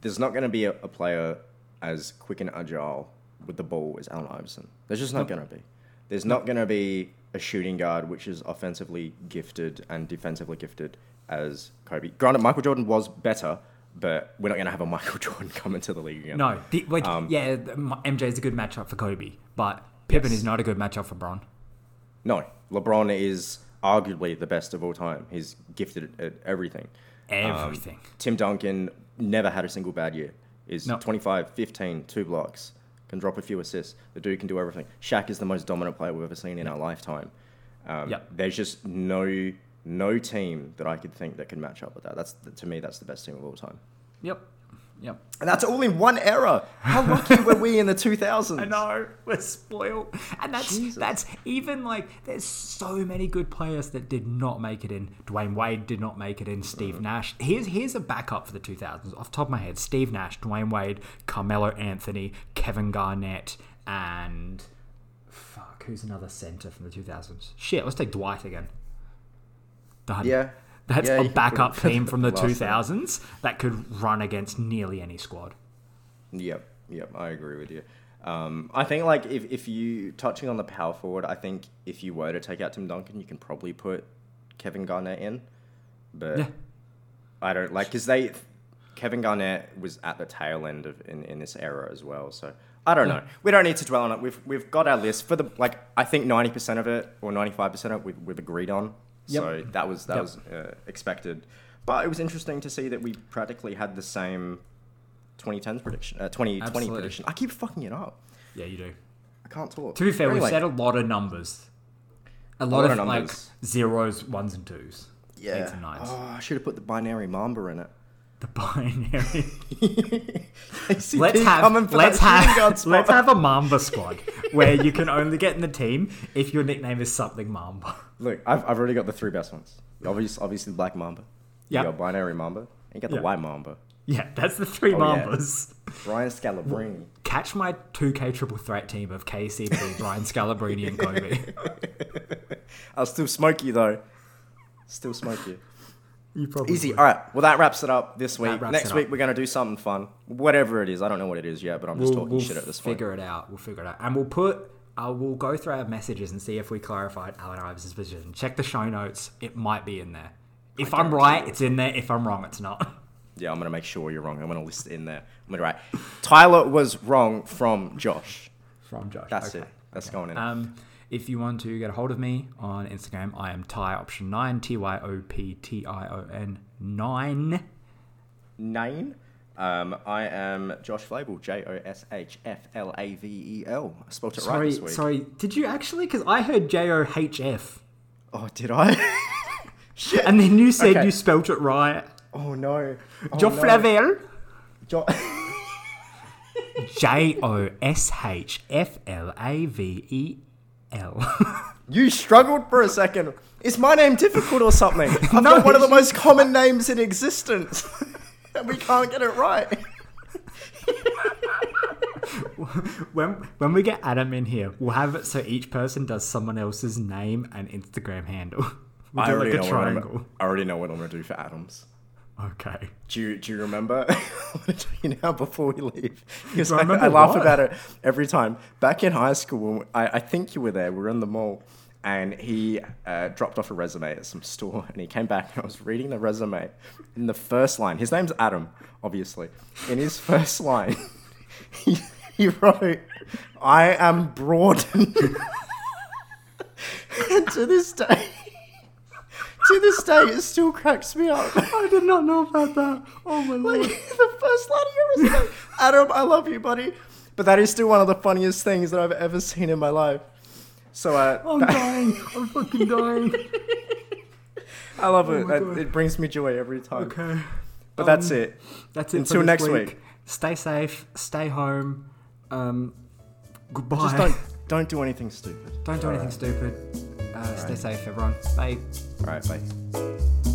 there's not going to be a, a player as quick and agile with the ball as Allen Iverson. There's just not
Nope.
going to be. There's not going to be a shooting guard which is offensively gifted and defensively gifted as Kobe. Granted, Michael Jordan was better, but we're not going to have a Michael Jordan come into the league again.
No, the, like,
Um,
yeah, MJ is a good matchup for Kobe, but Pippen
Yes.
is not a good matchup for Bron.
No, LeBron is arguably the best of all time. He's gifted at everything. Um,
Everything.
Tim Duncan never had a single bad year. Is
No.
25, 15, two blocks, can drop a few assists. The dude can do everything. Shaq is the most dominant player we've ever seen in our lifetime. Um,
Yep.
There's just no no team that I could think that can match up with that. That's to me that's the best team of all time.
Yep. Yep.
And that's all in one era. How lucky were we in the 2000s?
I know we're spoiled, and that's
Jesus.
that's even like there's so many good players that did not make it in. Dwyane Wade did not make it in. Steve mm-hmm. Nash. Here's here's a backup for the 2000s off the top of my head: Steve Nash, Dwyane Wade, Carmelo Anthony, Kevin Garnett, and fuck, who's another center from the 2000s? Shit, let's take Dwight again. Done.
Yeah.
That's
Yeah,
a backup team from the
last one.
2000s that could run against nearly any squad.
Yep, yep, I agree with you. Um, I think like if, if you touching on the power forward, I think if you were to take out Tim Duncan, you can probably put Kevin Garnett in, but
Yeah.
I don't like because they Kevin Garnett was at the tail end of in, in this era as well. So I don't know. We don't need to dwell on it. We've we've got our list for the like I think ninety percent of it or ninety five percent of it we've, we've agreed on.
Yep.
So that was that
Yep.
was uh, expected, but it was interesting to see that we practically had the same 2010s prediction, uh, 2020
Absolutely.
prediction. I keep fucking it up.
Yeah, you do.
I can't talk.
To be fair,
Anyway,
we've said a lot of numbers. A lot,
lot
of
of
like zeros, ones, and twos. Eights and nines.
Oh, I should have put the binary mamba in it.
The binary. Let's have let's
that shooting guard
have let's have a Mamba squad where you can only get in the team if your nickname is something Mamba.
Look, I've, I've already got the three best ones. Obviously, obviously the black mamba.
Yep.
You got binary mamba. And you got the
Yeah.
white mamba.
Yeah, that's the three
Oh, yeah.
Mambas.
Brian Scalabrine.
Catch my 2K triple threat team of KCP, Brian Scalabrine, and Kobe.
I'll still smoke you though. Still smoke you.
You probably
Easy. All right. Well, that wraps it up this week. Next week
up.
we're gonna do something fun. Whatever it is, I don't know what it is yet, but I'm just
We'll,
talking
we'll
shit at this point.
We'll figure it out. We'll figure it out, and we'll put. Uh, we'll go through our messages and see if we clarified Allen Iverson's position. Check the show notes; it might be in there. If I'm right, it's in there. If I'm wrong, it's not.
Yeah, I'm gonna make sure you're wrong. I'm gonna list it in there. I'm gonna write. Tyler was wrong from Josh.
From Josh.
That's
Okay.
it. That's going in.
Um, if you want to get a hold of me on Instagram, I am Ty Option Nine T Y O P T I O N Nine.
Nine. Um, I am Josh Flavel, J O S H F L A V E L. I spelled it right
Sorry,
this week.
sorry. Did you actually? Because I heard J O H F,
Oh, did I? Shit.
and then you said
Okay.
you spelt it right.
Oh no. Oh,
Josh
no.
Flavel.
Jo-
J O S H F L A V E L.
you struggled for a second. Is my name difficult or something? I've
No,
got one of the most common names in existence. And we can't get it right.
when when we get Adam in here, we'll have it so each person does someone else's name and Instagram handle. We'll
I
do
already,
like a
know what I'm,
triangle.
I already know what I'm going to do for Adams.
Okay.
Do you, do you remember? I'm going to tell you now before we leave. Because I,
remember
I laugh
what?
about it every time. Back in high school, when I, I think you were there, we were in the mall, and he uh, dropped off a resume at some store, and he came back, and I was reading the resume. In the first line, his name's Adam, obviously. In his first line, he, he wrote, I am Broaden. and to this day, to this day, it still cracks me up.
I did not know about that. Oh my
Like, the first line of your resume. Adam, I love you, buddy. But that is still one of the funniest things that I've ever seen in my life. So uh,
I'm dying. I'm fucking dying.
I love it. It-
God.
It brings me joy every time.
Okay.
But that's
Um,
it.
That's it.
Until next week.
Stay safe. Stay home. Um, goodbye.
Just don't don't do anything stupid.
Don't do anything stupid. Uh, Stay safe, everyone. Bye.
All right, bye.